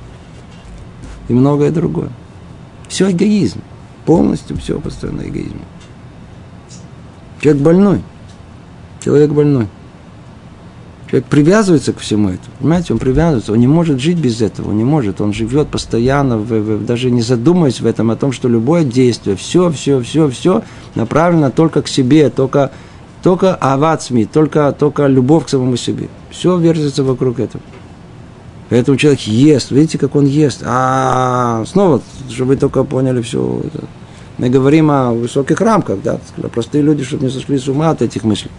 И многое другое. Все эгоизм. Полностью все построено эгоизмом. Человек больной. Человек больной. Человек привязывается к всему этому. Понимаете, он привязывается, он не может жить без этого, он не может. Он живет постоянно, в, в, даже не задумываясь в этом, о том, что любое действие, все, все, все, все направлено только к себе, только, только авацми, только, только любовь к самому себе. Все вертится вокруг этого. Поэтому человек ест, видите, как он ест. А снова, чтобы вы только поняли все это. Мы говорим о высоких рамках, да, простые люди, чтобы не сошли с ума от этих мыслей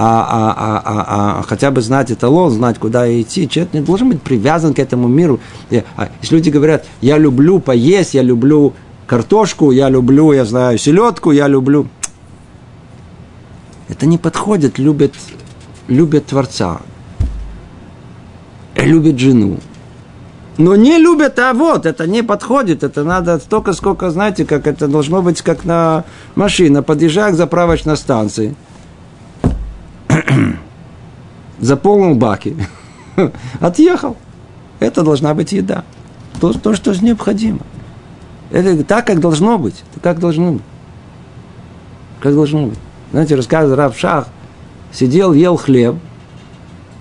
а, а, а, а, а хотя бы знать эталон, знать, куда идти. Человек не должен быть привязан к этому миру. А если люди говорят, я люблю поесть, я люблю картошку, я люблю, я знаю, селедку, я люблю. Это не подходит, любят, любят Творца, любит жену, Но не любят, а вот, это не подходит, это надо столько, сколько, знаете, как это должно быть, как на машина, подъезжая к заправочной станции, [clears throat] заполнил баки, [laughs] отъехал. Это должна быть еда. То, то, что необходимо. Это так, как должно быть. Это как должно быть. Как должно быть. Знаете, рассказывает Рав Шах, сидел, ел хлеб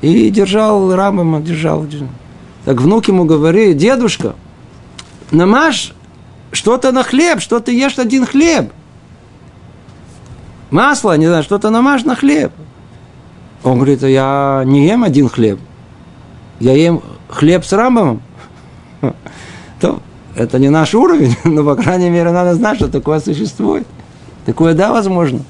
и держал рамом, держал, держал. Так внук ему говорит, дедушка, намажь что-то на хлеб, что ты ешь один хлеб. Масло, не знаю, что-то намажь на хлеб. Он говорит, я не ем один хлеб. Я ем хлеб с рамбомом. [laughs] То это не наш уровень, [laughs] но, по крайней мере, надо знать, что такое существует. Такое, да, возможно.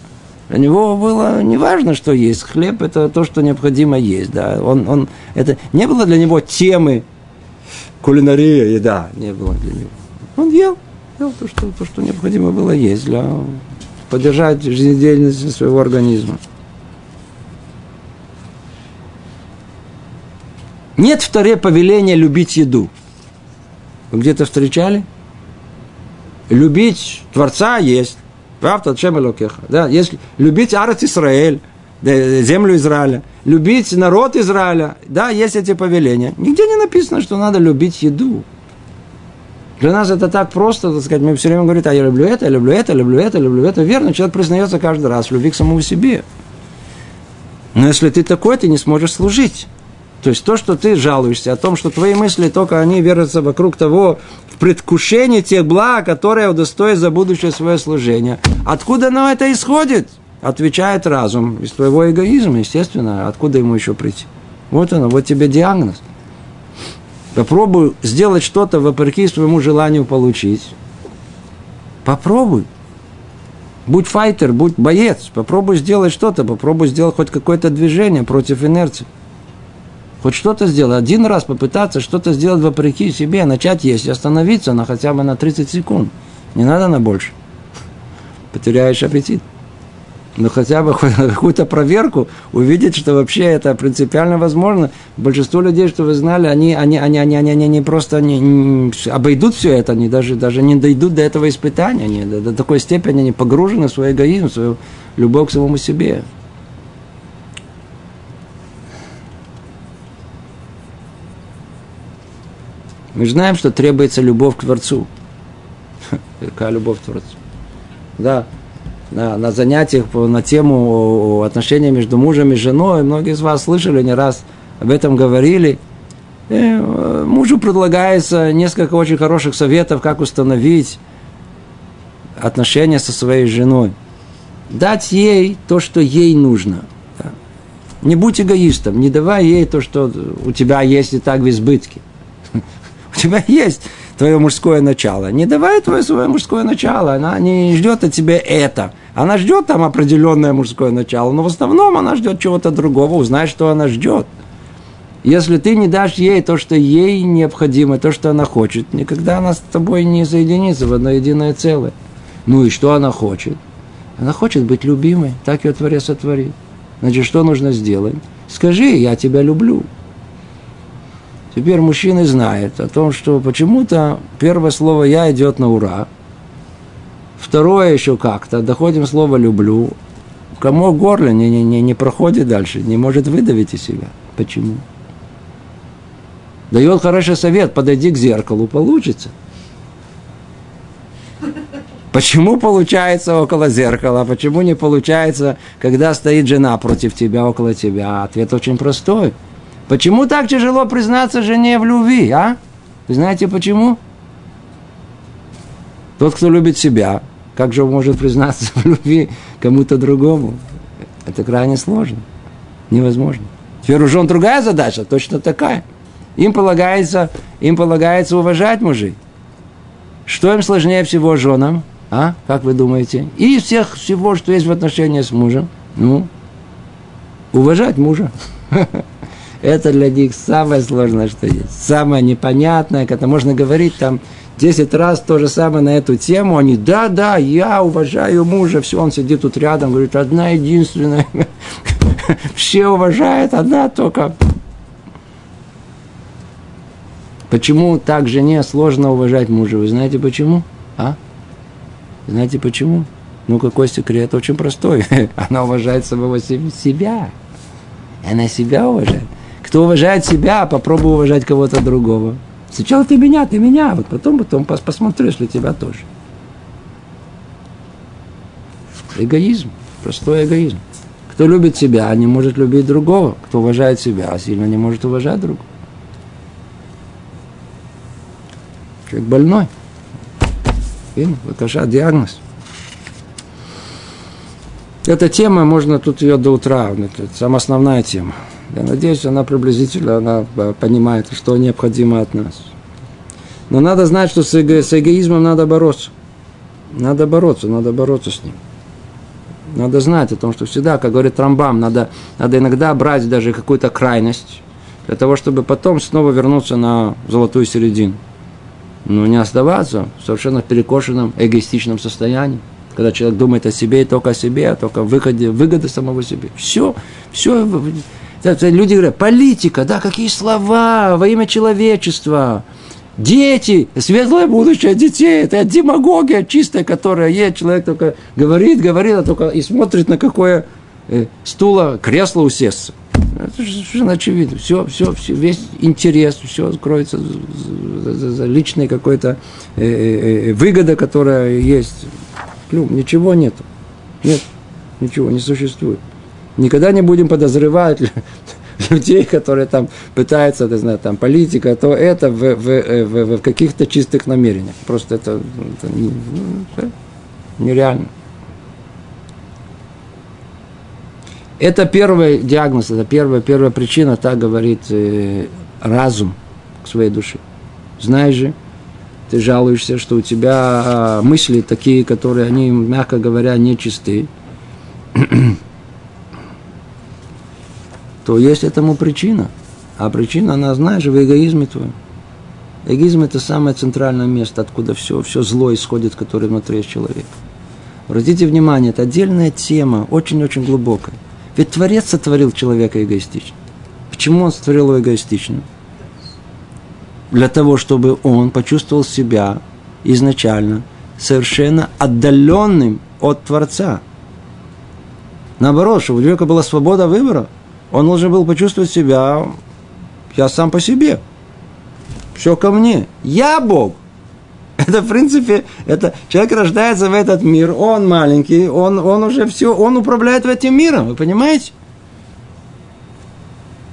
Для него было не важно, что есть. Хлеб – это то, что необходимо есть. Да. Он, он, это не было для него темы кулинария, еда. Не было для него. Он ел, ел то, что, то, что необходимо было есть для поддержать жизнедеятельность своего организма. Нет в Торе повеления любить еду. Вы где-то встречали? Любить Творца есть. Правда, чем. Да, если любить Арат Израиль, землю Израиля, любить народ Израиля, да, есть эти повеления. Нигде не написано, что надо любить еду. Для нас это так просто, так сказать, мы все время говорим, а я люблю это, я люблю это, я люблю это, я люблю это. Верно, человек признается каждый раз в любви к самому себе. Но если ты такой, ты не сможешь служить. То есть то, что ты жалуешься о том, что твои мысли только они вертятся вокруг того, в предвкушении тех благ, которые удостоят за будущее свое служение. Откуда оно это исходит? Отвечает разум. Из твоего эгоизма, естественно. Откуда ему еще прийти? Вот оно, вот тебе диагноз. Попробуй сделать что-то вопреки своему желанию получить. Попробуй. Будь файтер, будь боец. Попробуй сделать что-то. Попробуй сделать хоть какое-то движение против инерции. Хоть что-то сделать. Один раз попытаться что-то сделать вопреки себе, начать есть, остановиться на хотя бы на 30 секунд. Не надо на больше. Потеряешь аппетит. Но хотя бы [laughs] какую-то проверку увидеть, что вообще это принципиально возможно. Большинство людей, что вы знали, они, они, они, они, они, они, они просто не, не, обойдут все это, они даже, даже не дойдут до этого испытания. Они, до, до такой степени они погружены в свой эгоизм, в свою любовь к самому себе. Мы знаем, что требуется любовь к Творцу. [laughs] Какая любовь к Творцу? Да, на, на занятиях на тему отношений между мужем и женой, многие из вас слышали, не раз об этом говорили. И э, мужу предлагается несколько очень хороших советов, как установить отношения со своей женой. Дать ей то, что ей нужно. Не будь эгоистом, не давай ей то, что у тебя есть и так в избытке. У [laughs] тебя есть твое мужское начало. Не давай твое свое мужское начало. Она не ждет от тебя это. Она ждет там определенное мужское начало, но в основном она ждет чего-то другого. Узнай, что она ждет. Если ты не дашь ей то, что ей необходимо, то, что она хочет, никогда она с тобой не соединится в одно единое целое. Ну и что она хочет? Она хочет быть любимой. Так ее Творец сотворит. Значит, что нужно сделать? Скажи, я тебя люблю. Теперь мужчины знают о том, что почему-то первое слово «я» идет на ура. Второе еще как-то. Доходим слово «люблю». Кому горло не, не, не, не проходит дальше, не может выдавить из себя. Почему? Дает хороший совет, подойди к зеркалу, получится. Почему получается около зеркала, почему не получается, когда стоит жена против тебя, около тебя? Ответ очень простой – Почему так тяжело признаться жене в любви, а? Вы знаете почему? Тот, кто любит себя, как же он может признаться [laughs] в любви кому-то другому? Это крайне сложно. Невозможно. Теперь он другая задача, точно такая. Им полагается, им полагается уважать мужей. Что им сложнее всего женам? А? Как вы думаете? И всех всего, что есть в отношении с мужем. Ну, уважать мужа. [laughs] Это для них самое сложное, что есть. Самое непонятное, когда можно говорить там 10 раз то же самое на эту тему, они, да, да, я уважаю мужа, все, он сидит тут рядом, говорит, одна единственная, [laughs] все уважают, одна только. Почему так жене сложно уважать мужа? Вы знаете почему? А? Знаете почему? Ну, какой секрет? Очень простой. [laughs] Она уважает самого себя. Она себя уважает. Кто уважает себя, попробуй уважать кого-то другого. Сначала ты меня, ты меня, вот потом, потом посмотрю, если тебя тоже. Эгоизм, простой эгоизм. Кто любит себя, не может любить другого. Кто уважает себя, а сильно не может уважать другого. Человек больной. Видно, Лакаша, диагноз. Эта тема, можно тут ее до утра, это самая основная тема. Я надеюсь, она приблизительно она э, понимает, что необходимо от нас. Но надо знать, что с, эго, с эгоизмом надо бороться. Надо бороться, надо бороться с ним. Надо знать о том, что всегда, как говорит Рамбам, надо, надо иногда брать даже какую-то крайность, для того, чтобы потом снова вернуться на золотую середину. Но не оставаться в совершенно перекошенном эгоистичном состоянии когда человек думает о себе и только о себе, а только о выходе, выгоды самого себе. Все, все. Люди говорят, политика, да, какие слова во имя человечества. Дети, светлое будущее детей, это демагогия чистая, которая есть. Человек только говорит, говорит, а только и смотрит на какое э, стуло, кресло усесться. Это же совершенно очевидно. Все, все, все, весь интерес, все кроется за, за, личной какой-то э, э, э выгода, которая есть. Клюм, ничего нету. Нет, ничего не существует. Никогда не будем подозревать [laughs] людей, которые там пытаются, ты знаешь, там политика, то это в, в, э, в, в каких-то чистых намерениях. Просто это, это ну, нереально. Это первый диагноз, это первая, первая причина, так говорит э, разум к своей душе. Знаешь же, ты жалуешься, что у тебя а, мысли такие, которые, они, мягко говоря, нечисты, [clears throat] то есть этому причина. А причина, она, знаешь, в эгоизме твоем. Эгоизм – это самое центральное место, откуда все, все зло исходит, которое внутри человека. Обратите внимание, это отдельная тема, очень-очень глубокая. Ведь Творец сотворил человека эгоистично. Почему он сотворил его эгоистичным? для того, чтобы он почувствовал себя изначально совершенно отдаленным от Творца. Наоборот, чтобы у человека была свобода выбора, он должен был почувствовать себя, я сам по себе. Все ко мне. Я Бог. [laughs] Это, в принципе, это человек рождается в этот мир, он маленький, он, он уже все, он управляет этим миром, вы понимаете?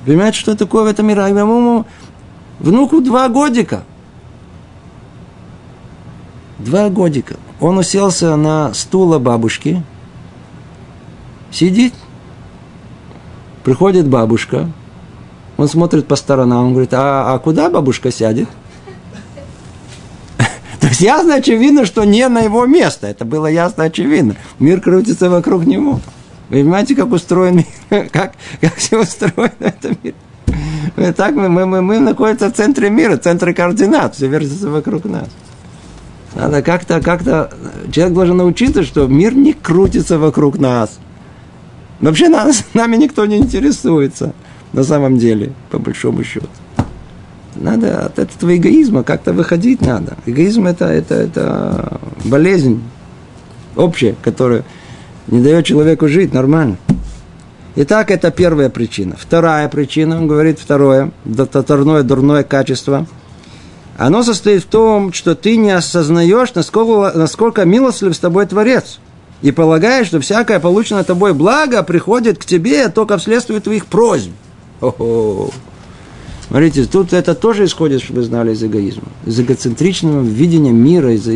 Понимаете, что такое в этом мире? Ему Внуку два годика. Два годика. Он уселся на стула бабушки, сидит. Приходит бабушка, он смотрит по сторонам, он говорит, а, а куда бабушка сядет? [laughs] То есть ясно очевидно, что не на его место. Это было ясно очевидно. Мир крутится вокруг него. Вы понимаете, как устроен мир? [laughs] Как, как все устроено в этом мире? Так мы, мы, мы, мы находимся в центре мира, в центре координат, все вертится вокруг нас. Надо как-то, как-то, человек должен научиться, что мир не крутится вокруг нас. Вообще нас, [laughs] нами никто не интересуется, на самом деле, по большому счету. Надо от этого эгоизма как-то выходить надо. Эгоизм это, это, это болезнь общая, которая не дает человеку жить нормально. Итак, это первая причина. Вторая причина, он говорит второе, второе дурное качество, оно состоит в том, что ты не осознаешь, насколько, насколько милостлив с тобой Творец. И полагаешь, что всякое полученное тобой благо приходит к тебе только вследствие твоих просьб. О-хо. Смотрите, тут это тоже исходит, чтобы вы знали, из эгоизма. Из эгоцентричного видения мира, из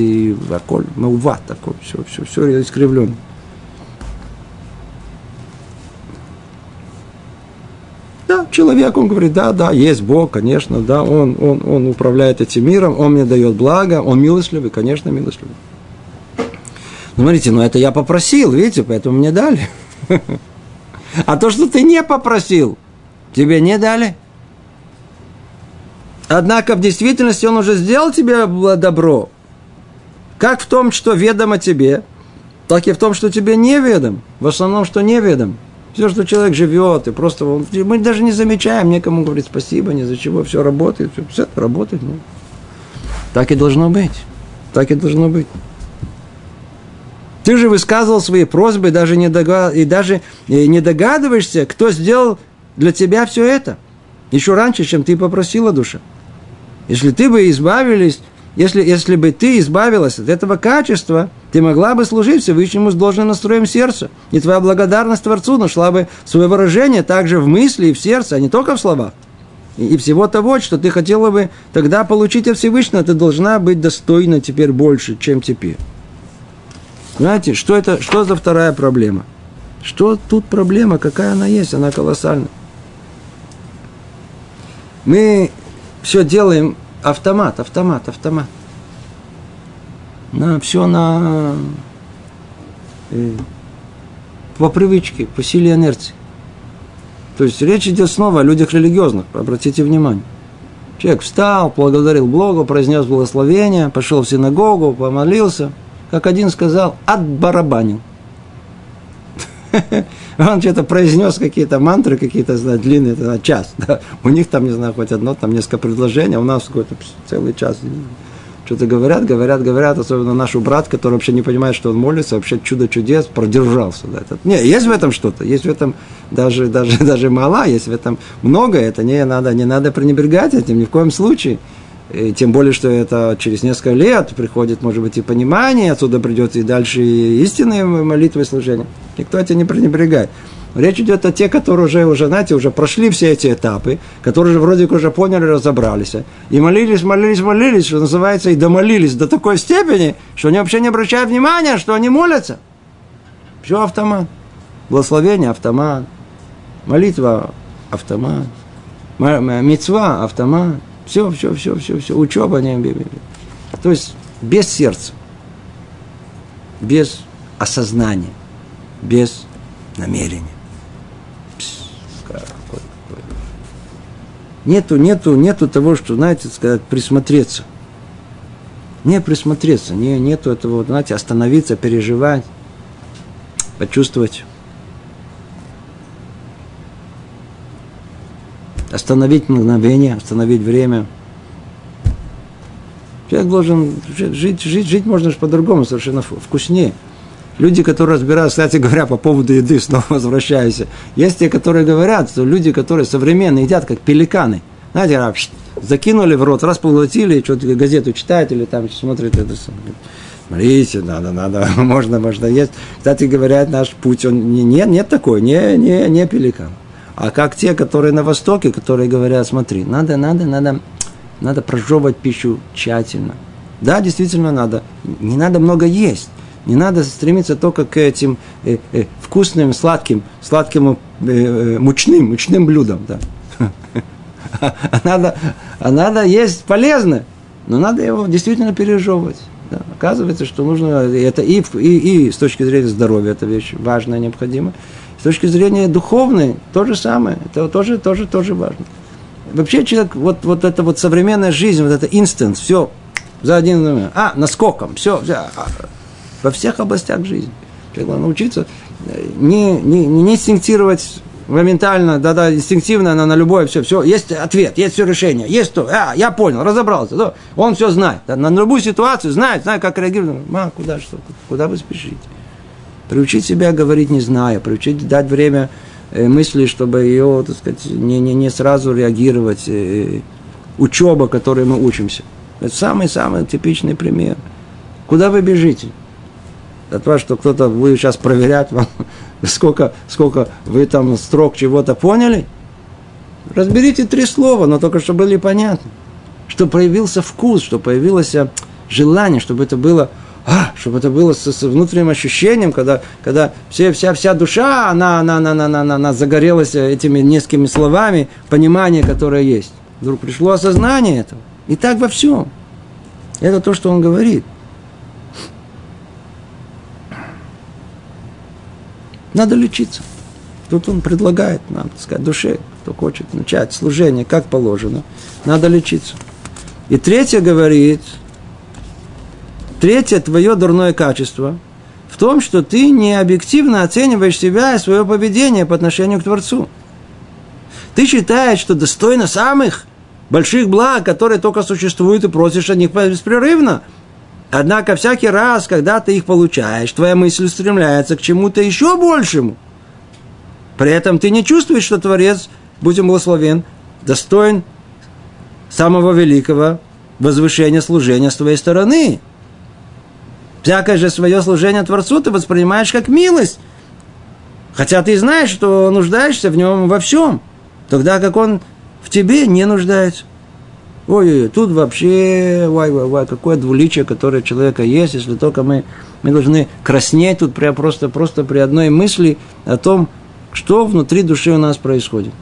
маува такое, все, все, все искривлено. Да, человек, он говорит, да, да, есть Бог, конечно, да, он, он, он управляет этим миром, он мне дает благо, он милостливый, конечно, милостливый. Смотрите, ну это я попросил, видите, поэтому мне дали. [laughs] А то, что ты не попросил, тебе не дали. Однако в действительности он уже сделал тебе добро. Как в том, что ведомо тебе, так и в том, что тебе неведом. В основном, что неведом. Все, что человек живет, и просто мы даже не замечаем, некому говорить спасибо, ни за чего, все работает, все, все работает. Ну. Так и должно быть. Так и должно быть. Ты же высказывал свои просьбы даже не догад... и даже э, не догадываешься, кто сделал для тебя все это. Еще раньше, чем ты попросила душа. Если ты бы избавились, если, если бы ты избавилась от этого качества, ты могла бы служить Всевышнему с должным настроем сердца. И твоя благодарность Творцу нашла бы свое выражение также в мысли и в сердце, а не только в словах. И, и всего того, что ты хотела бы тогда получить от Всевышнего, ты должна быть достойна теперь больше, чем теперь. Знаете, что это, что за вторая проблема? Что тут проблема, какая она есть, она колоссальная. Мы все делаем автомат, автомат, автомат. На, все на э, по привычке, по силе инерции. То есть речь идет снова о людях религиозных, обратите внимание. Человек встал, благодарил Богу, произнес благословение, пошел в синагогу, помолился – как один сказал, отбарабанил. [laughs] Он что-то произнес какие-то мантры, какие-то знаю, длинные, это час. Да. У них там, не знаю, хоть одно, там несколько предложений, а у нас какой-то целый час. Что-то говорят, говорят, говорят, особенно наш брат, который вообще не понимает, что он молится, вообще чудо чудес, продержался. Да. Это, не, есть в этом что-то, есть в этом даже, даже, [laughs] даже мало, есть в этом много, это не надо, не надо пренебрегать этим ни в коем случае. И тем более, что это через несколько лет приходит, может быть, и понимание, отсюда придет и дальше и истинные молитвы и служения. Никто это не пренебрегает. Речь идет о тех, которые уже, уже, знаете, уже прошли все эти этапы, которые же вроде как уже поняли, разобрались. И молились, молились, молились, что называется, и домолились до такой степени, что они вообще не обращают внимания, что они молятся. Все автомат. Благословение автомат. Молитва автомат. Мецва автомат. Все, все, все, все, все. Учеба не То есть без сердца, без осознания, без намерения. Нету, нету, нету того, что, знаете, сказать, присмотреться. Не присмотреться, не, нету этого, знаете, остановиться, переживать, почувствовать. Остановить мгновение, остановить время. Человек должен жить, жить, жить можно же по-другому, совершенно вкуснее. Люди, которые разбираются, кстати говоря, по поводу еды, [laughs] снова возвращаюсь. Есть те, которые говорят, что люди, которые современные, едят как пеликаны. Знаете, закинули в рот, раз поглотили, что-то газету читают или там смотрят это. Смотрите, надо, надо, [laughs] можно, можно есть. Кстати, говорят, наш путь, он не, нет, нет такой, не, не, не пеликан. А как те, которые на Востоке, которые говорят, смотри, надо, надо, надо, надо прожевывать пищу тщательно. Да, действительно надо. Не надо много есть. Не надо стремиться только к этим э, э, вкусным, сладким, сладким, э, э мучным, мучным блюдам. Да. [laughs] А надо, а надо есть полезно, но надо его действительно пережевывать. Да. Оказывается, что нужно, это и, и, и с точки зрения здоровья, это вещь важная, необходимая, с точки зрения духовной, то же самое. Это тоже, тоже, тоже важно. Вообще человек, вот, вот эта вот современная жизнь, вот это инстант, все за один. А, наскоком, все, все. А, во всех областях жизни. Человек должен научиться э, не, не, не инстинктировать моментально, да-да, инстинктивно на, на любое все, все, есть ответ, есть все решение, есть то, а, я понял, разобрался, да, он все знает, да, на любую ситуацию знает, знает, как реагировать, ма, куда что, куда вы спешите? Приучить себя говорить не зная, приучить дать время э, мысли, чтобы ее, так сказать, не, не, не сразу реагировать. Э, учеба, которой мы учимся. Это самый-самый типичный пример. Куда вы бежите? От вас, что кто-то будет сейчас проверять вам, [laughs] сколько, сколько вы там строк чего-то поняли. Разберите три слова, но только чтобы были понятны. Что появился вкус, что появилось желание, чтобы это было а, чтобы это было с, с внутренним ощущением, когда, когда все, вся, вся душа, она, она, она, она, она, она загорелась этими несколькими словами, понимание, которое есть. Вдруг пришло осознание этого. И так во всем. Это то, что он говорит. Надо лечиться. Тут он предлагает нам, так сказать, душе, кто хочет начать служение, как положено, надо лечиться. И третье говорит – Третье, твое дурное качество в том, что ты не объективно оцениваешь себя и свое поведение по отношению к Творцу. Ты считаешь, что достойно самых больших благ, которые только существуют, и просишь о них беспрерывно. Однако всякий раз, когда ты их получаешь, твоя мысль устремляется к чему-то еще большему. При этом ты не чувствуешь, что Творец, будь он благословен, достоин самого великого возвышения служения с твоей стороны. Всякое же свое служение Творцу ты воспринимаешь как милость. Хотя ты знаешь, что нуждаешься в нем во всем. Тогда как он в тебе не нуждается. Ой-ой-ой, тут вообще, вай-вай-вай, какое двуличие, которое человека есть, если только мы, мы должны краснеть тут прям просто, просто при одной мысли о том, что внутри души у нас происходит.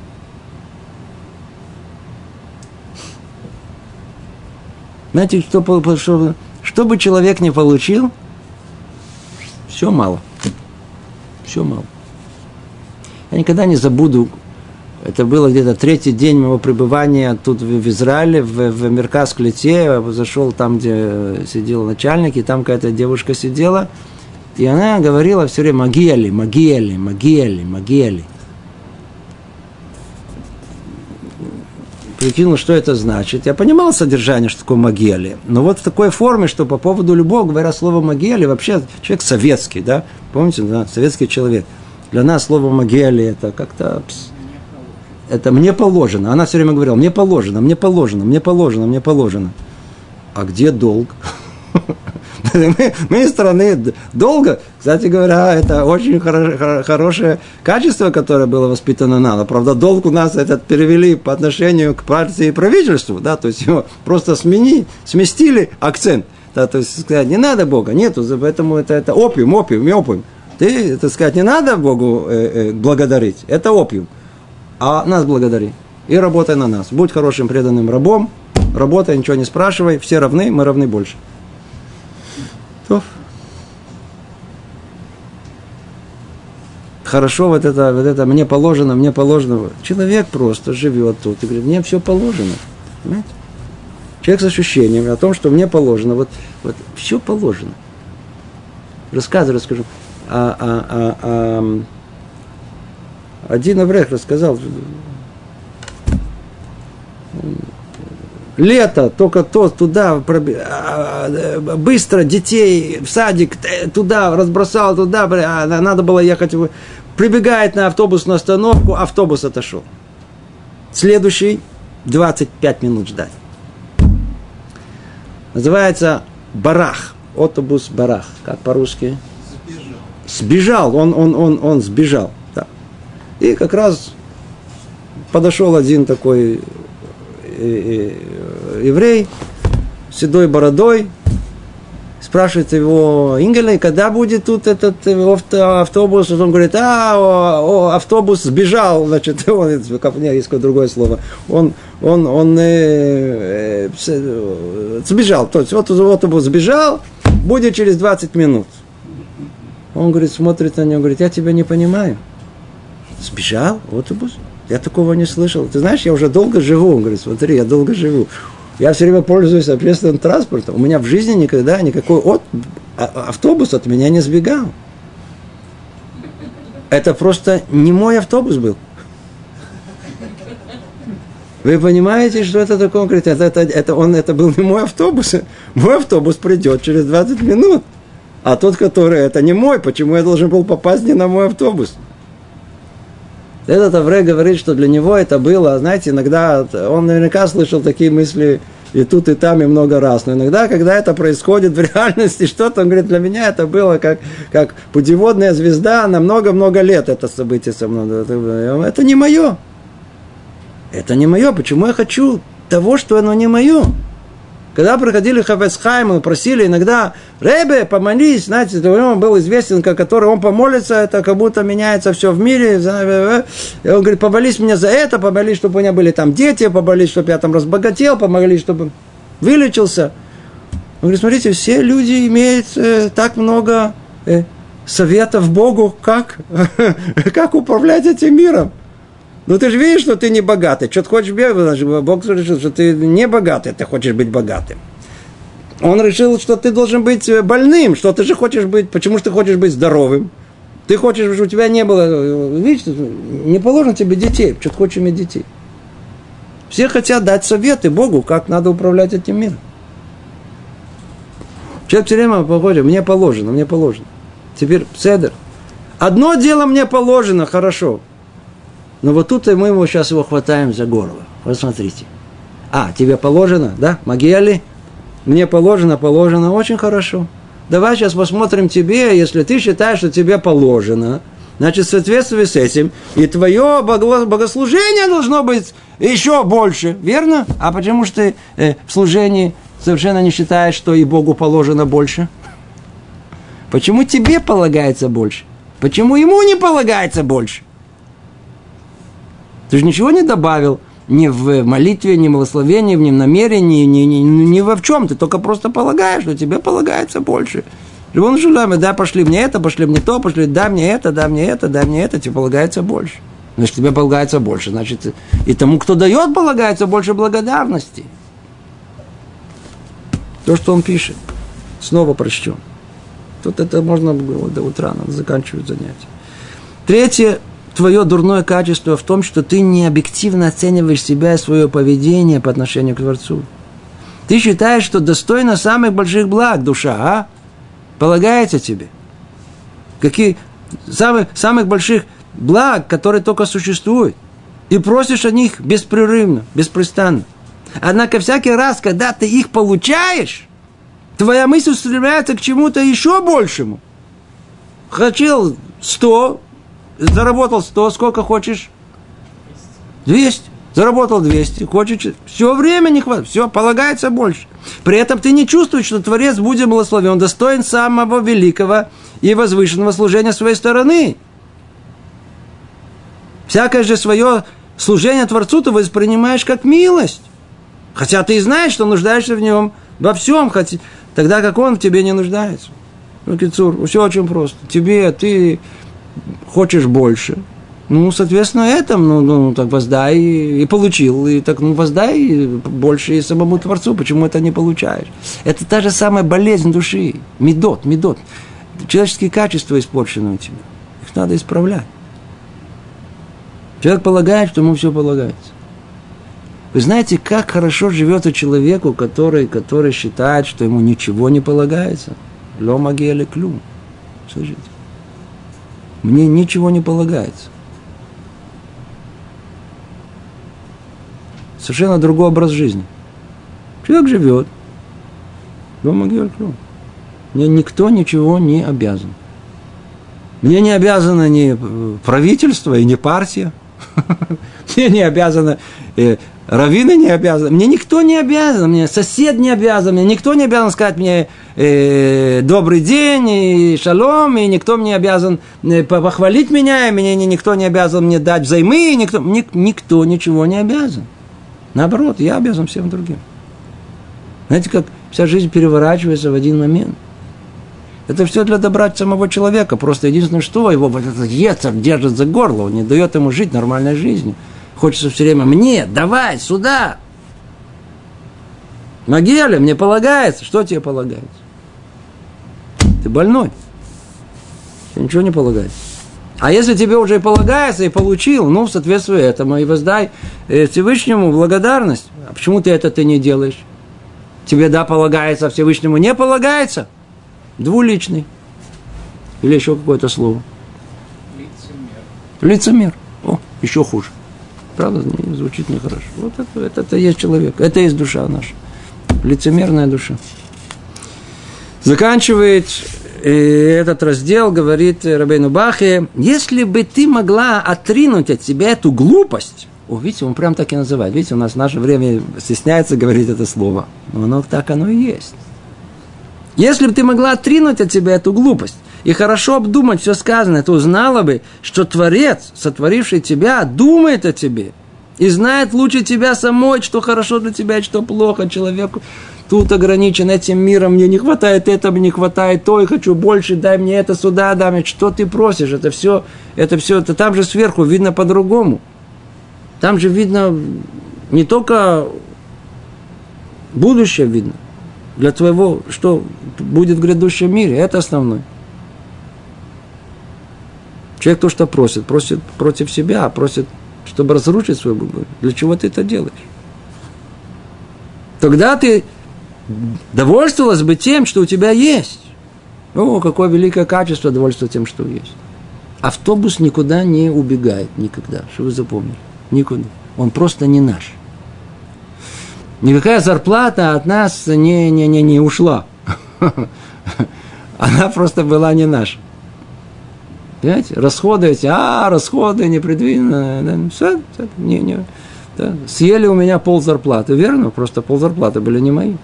Знаете, что, что, что бы человек не получил, все мало. Все мало. Я никогда не забуду, это было где-то третий день моего пребывания тут в Израиле, в, в Меркас-Клете. Я зашел там, где сидел начальник, и там какая-то девушка сидела. И она говорила все время «Магиали, Магиали, Магиали, Магиали». Прикинул, что это значит. Я понимал содержание, что такое Магели. Но вот в такой форме, что по поводу любого, говоря слово Магели, вообще человек советский, да? Помните, да? Советский человек. Для нас слово Магели это как-то... Это мне положено. Она все время говорила, мне положено, мне положено, мне положено, мне положено. А где долг? [laughs] мы, мы из страны долго, кстати говоря, это очень хоро, хорошее качество, которое было воспитано нами. Правда, долг у нас этот перевели по отношению к партии и правительству, да, то есть его просто смени, сместили акцент. Да, то есть сказать, не надо Бога, нету, поэтому это, это опиум, опиум, опиум. Ты, так сказать, не надо Богу э, э, благодарить, это опиум. А нас благодари и работай на нас. Будь хорошим преданным рабом, работай, ничего не спрашивай, все равны, мы равны больше. То. Хорошо, вот это, вот это мне положено, мне положено. Человек просто живет тут и говорит, мне все положено. Понимаете? Человек с ощущением о том, что мне положено, вот, вот все положено. Рассказы расскажу. А, а, а, а, один Аврех рассказал, лето, только то, туда, а, а, быстро детей в садик, туда, разбросал, туда, а, надо было ехать, прибегает на автобусную остановку, автобус отошел. Следующий 25 минут ждать. Называется барах, автобус барах, как по-русски? Сбежал. Сбежал, он, он, он, он сбежал. Да. И как раз подошел один такой еврей с седой бородой, спрашивает его, Ингелей, когда будет тут этот автобус? Он говорит, а, о, о, автобус сбежал, значит, [laughs] он, как, нет, есть другое слово, он, он, он э, э, сбежал, то есть вот автобус сбежал, будет через 20 минут. Он говорит, смотрит на него, говорит, я тебя не понимаю. Сбежал автобус? Я такого не слышал. Ты знаешь, я уже долго живу. Он говорит, смотри, я долго живу. Я все время пользуюсь общественным транспортом. У меня в жизни никогда никакой от... А, автобус от меня не сбегал. Это просто не мой автобус был. Вы понимаете, что это такое? Он говорит, это, это, это, он, это был не мой автобус. Мой автобус придет через 20 минут. А тот, который, это не мой. Почему я должен был попасть не на мой автобус? Этот Авре говорит, что для него это было, знаете, иногда он наверняка слышал такие мысли и тут, и там, и много раз. Но иногда, когда это происходит в [laughs] реальности, что-то, он говорит, для меня это было как, как путеводная звезда на много-много лет это событие со мной. Это не мое. Это не мое. Почему я хочу того, что оно не мое? Когда приходили Хафецхайм, просили иногда, Ребе, помолись, знаете, он был известен, который он помолится, это как будто меняется все в мире. И он говорит, помолись мне за это, помолись, чтобы у меня были там дети, помолись, чтобы я там разбогател, помолись, чтобы вылечился. Он говорит, смотрите, все люди имеют э, так много э, советов Богу, как, [laughs] как управлять этим миром. Ну ты же видишь, что ты не богатый. Что ты хочешь бегать? Бог решил, что ты не богатый, ты хочешь быть богатым. Он решил, что ты должен быть э, больным, что ты же хочешь быть, почему же ты хочешь быть здоровым? Ты хочешь, чтобы у тебя не было, э, видишь, не положено тебе детей, что ты хочешь иметь детей. Все хотят дать советы Богу, как надо управлять этим миром. Человек все время походит, мне положено, мне положено. Теперь седер. Одно дело мне положено, хорошо. Но вот тут мы его сейчас его хватаем за горло. Посмотрите. А, тебе положено, да? Магиали? Мне положено, положено, очень хорошо. Давай сейчас посмотрим тебе, если ты считаешь, что тебе положено, значит, в соответствии с этим, и твое богослужение должно быть еще больше, верно? А почему же ты э, в служении совершенно не считаешь, что и Богу положено больше? Почему тебе полагается больше? Почему ему не полагается больше? Ты же ничего не добавил ни в молитве, ни в благословении, ни в намерении, ни, ни, ни во в чем. Ты только просто полагаешь, что тебе полагается больше. Живон Шулами, да, пошли мне это, пошли мне то, пошли, дай мне это, дай мне это, дай мне это, тебе полагается больше. Значит, тебе полагается больше. Значит, и тому, кто дает, полагается больше благодарности. То, что он пишет. Снова прочтем. Тут это можно было до утра, надо заканчивать занятие. Третье, твое дурное качество в том, что ты не объективно оцениваешь себя и свое поведение по отношению к Творцу. Ты считаешь, что достойно самых больших благ душа, а? Полагается тебе. Какие самых, самых больших благ, которые только существуют. И просишь о них беспрерывно, беспрестанно. Однако всякий раз, когда ты их получаешь, твоя мысль устремляется к чему-то еще большему. Хотел 100, заработал 100, сколько хочешь? 200. Заработал 200, хочешь, все время не хватает, все, полагается больше. При этом ты не чувствуешь, что Творец, будь благословен, достоин самого великого и возвышенного служения своей стороны. Всякое же свое служение Творцу ты воспринимаешь как милость. Хотя ты и знаешь, что нуждаешься в нем во всем, хотя, тогда как он в тебе не нуждается. Ну, Кицур, все очень просто. Тебе, ты хочешь больше. Ну, соответственно, это, ну, ну так воздай и, получил. И так, ну, воздай больше и самому Творцу. Почему это не получаешь? Это та же самая болезнь души. Медот, медот. Человеческие качества испорчены у тебя. Их надо исправлять. Человек полагает, что ему все полагается. Вы знаете, как хорошо живет человеку, который, который считает, что ему ничего не полагается? Ло магели клю. Слышите? Мне ничего не полагается. Совершенно другой образ жизни. Человек живет. Ло магели клю. Мне никто ничего не обязан. Мне не обязано ни правительство и не партия. [laughs] Мне не обязано э, Равины не обязаны, мне никто не обязан, мне сосед не обязан, мне никто не обязан сказать мне э, добрый день и шалом, и никто мне обязан э, похвалить меня, и мне никто не обязан мне дать взаймы, и никто, ник, никто ничего не обязан. Наоборот, я обязан всем другим. Знаете, как вся жизнь переворачивается в один момент. Это все для добра самого человека. Просто единственное, что его вот этот ецер держит за горло, он не дает ему жить нормальной жизнью. Хочется все время мне, давай, сюда. Могиле, мне полагается. Что тебе полагается? Ты больной. Тебе ничего не полагается. А если тебе уже и полагается, и получил, ну, в соответствии этому, и воздай э, Всевышнему благодарность. А почему ты это ты не делаешь? Тебе да полагается, а Всевышнему не полагается? Двуличный. Или еще какое-то слово. Лицемер. Лицемер. О, еще хуже. Правда, звучит нехорошо. Вот это, это, это есть человек, это есть душа наша. Лицемерная душа. Заканчивает э, этот раздел, говорит Рабейну Бахе, если бы ты могла отринуть от себя эту глупость, о, видите, он прям так и называет. Видите, у нас в наше время стесняется говорить это слово. Но оно так оно и есть. Если бы ты могла отринуть от себя эту глупость, и хорошо обдумать все сказанное, то узнала бы, что Творец, сотворивший тебя, думает о тебе и знает лучше тебя самой, что хорошо для тебя и что плохо человеку. Тут ограничен этим миром, мне не хватает этого, не хватает то, и хочу больше, дай мне это сюда, дай мне, что ты просишь, это все, это все, это там же сверху видно по-другому. Там же видно не только будущее видно, для твоего, что будет в грядущем мире. Это основное. Человек то, что просит, просит против себя, просит, чтобы разрушить свой Бог. Для чего ты это делаешь? Тогда ты довольствовалась бы тем, что у тебя есть. О, какое великое качество довольства тем, что есть. Автобус никуда не убегает, никогда. Что вы запомнили? Никуда. Он просто не наш. Никакая зарплата от нас не, не, не, не ушла. [laughs] Она просто была не наша. Понимаете? Расходы эти, а, расходы непредвиденные. Все, все, не, не, да. Съели у меня пол зарплаты, верно? Просто пол зарплаты были не мои.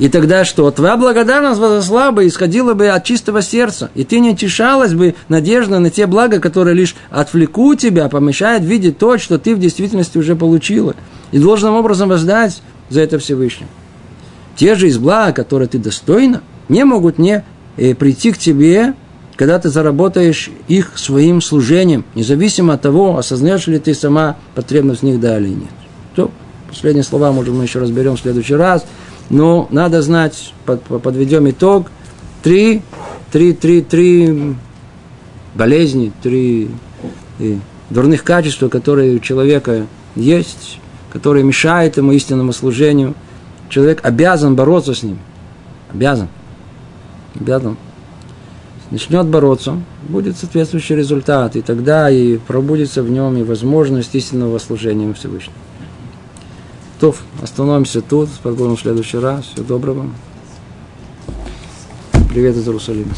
И тогда что? Твоя благодарность возросла бы, исходила бы от чистого сердца. И ты не тешалась бы надежда на те блага, которые лишь отвлекут тебя, помешают видеть то, что ты в действительности уже получила. И должным образом воздать за это Всевышним. Те же из блага, которые ты достойна, не могут не э, прийти к тебе, когда ты заработаешь их своим служением, независимо от того, осознаешь ли ты сама потребность в них, да или нет. То, последние слова, может, мы еще разберем в следующий раз – но надо знать, под, подведем итог, три, три, три, три болезни, три и дурных качества, которые у человека есть, которые мешают ему истинному служению. Человек обязан бороться с ним. Обязан. Обязан. Начнет бороться, будет соответствующий результат, и тогда и пробудется в нем и возможность истинного служения Всевышнему. То, остановимся тут, продолжим в следующий раз. Всего доброго. Привет из Иерусалима.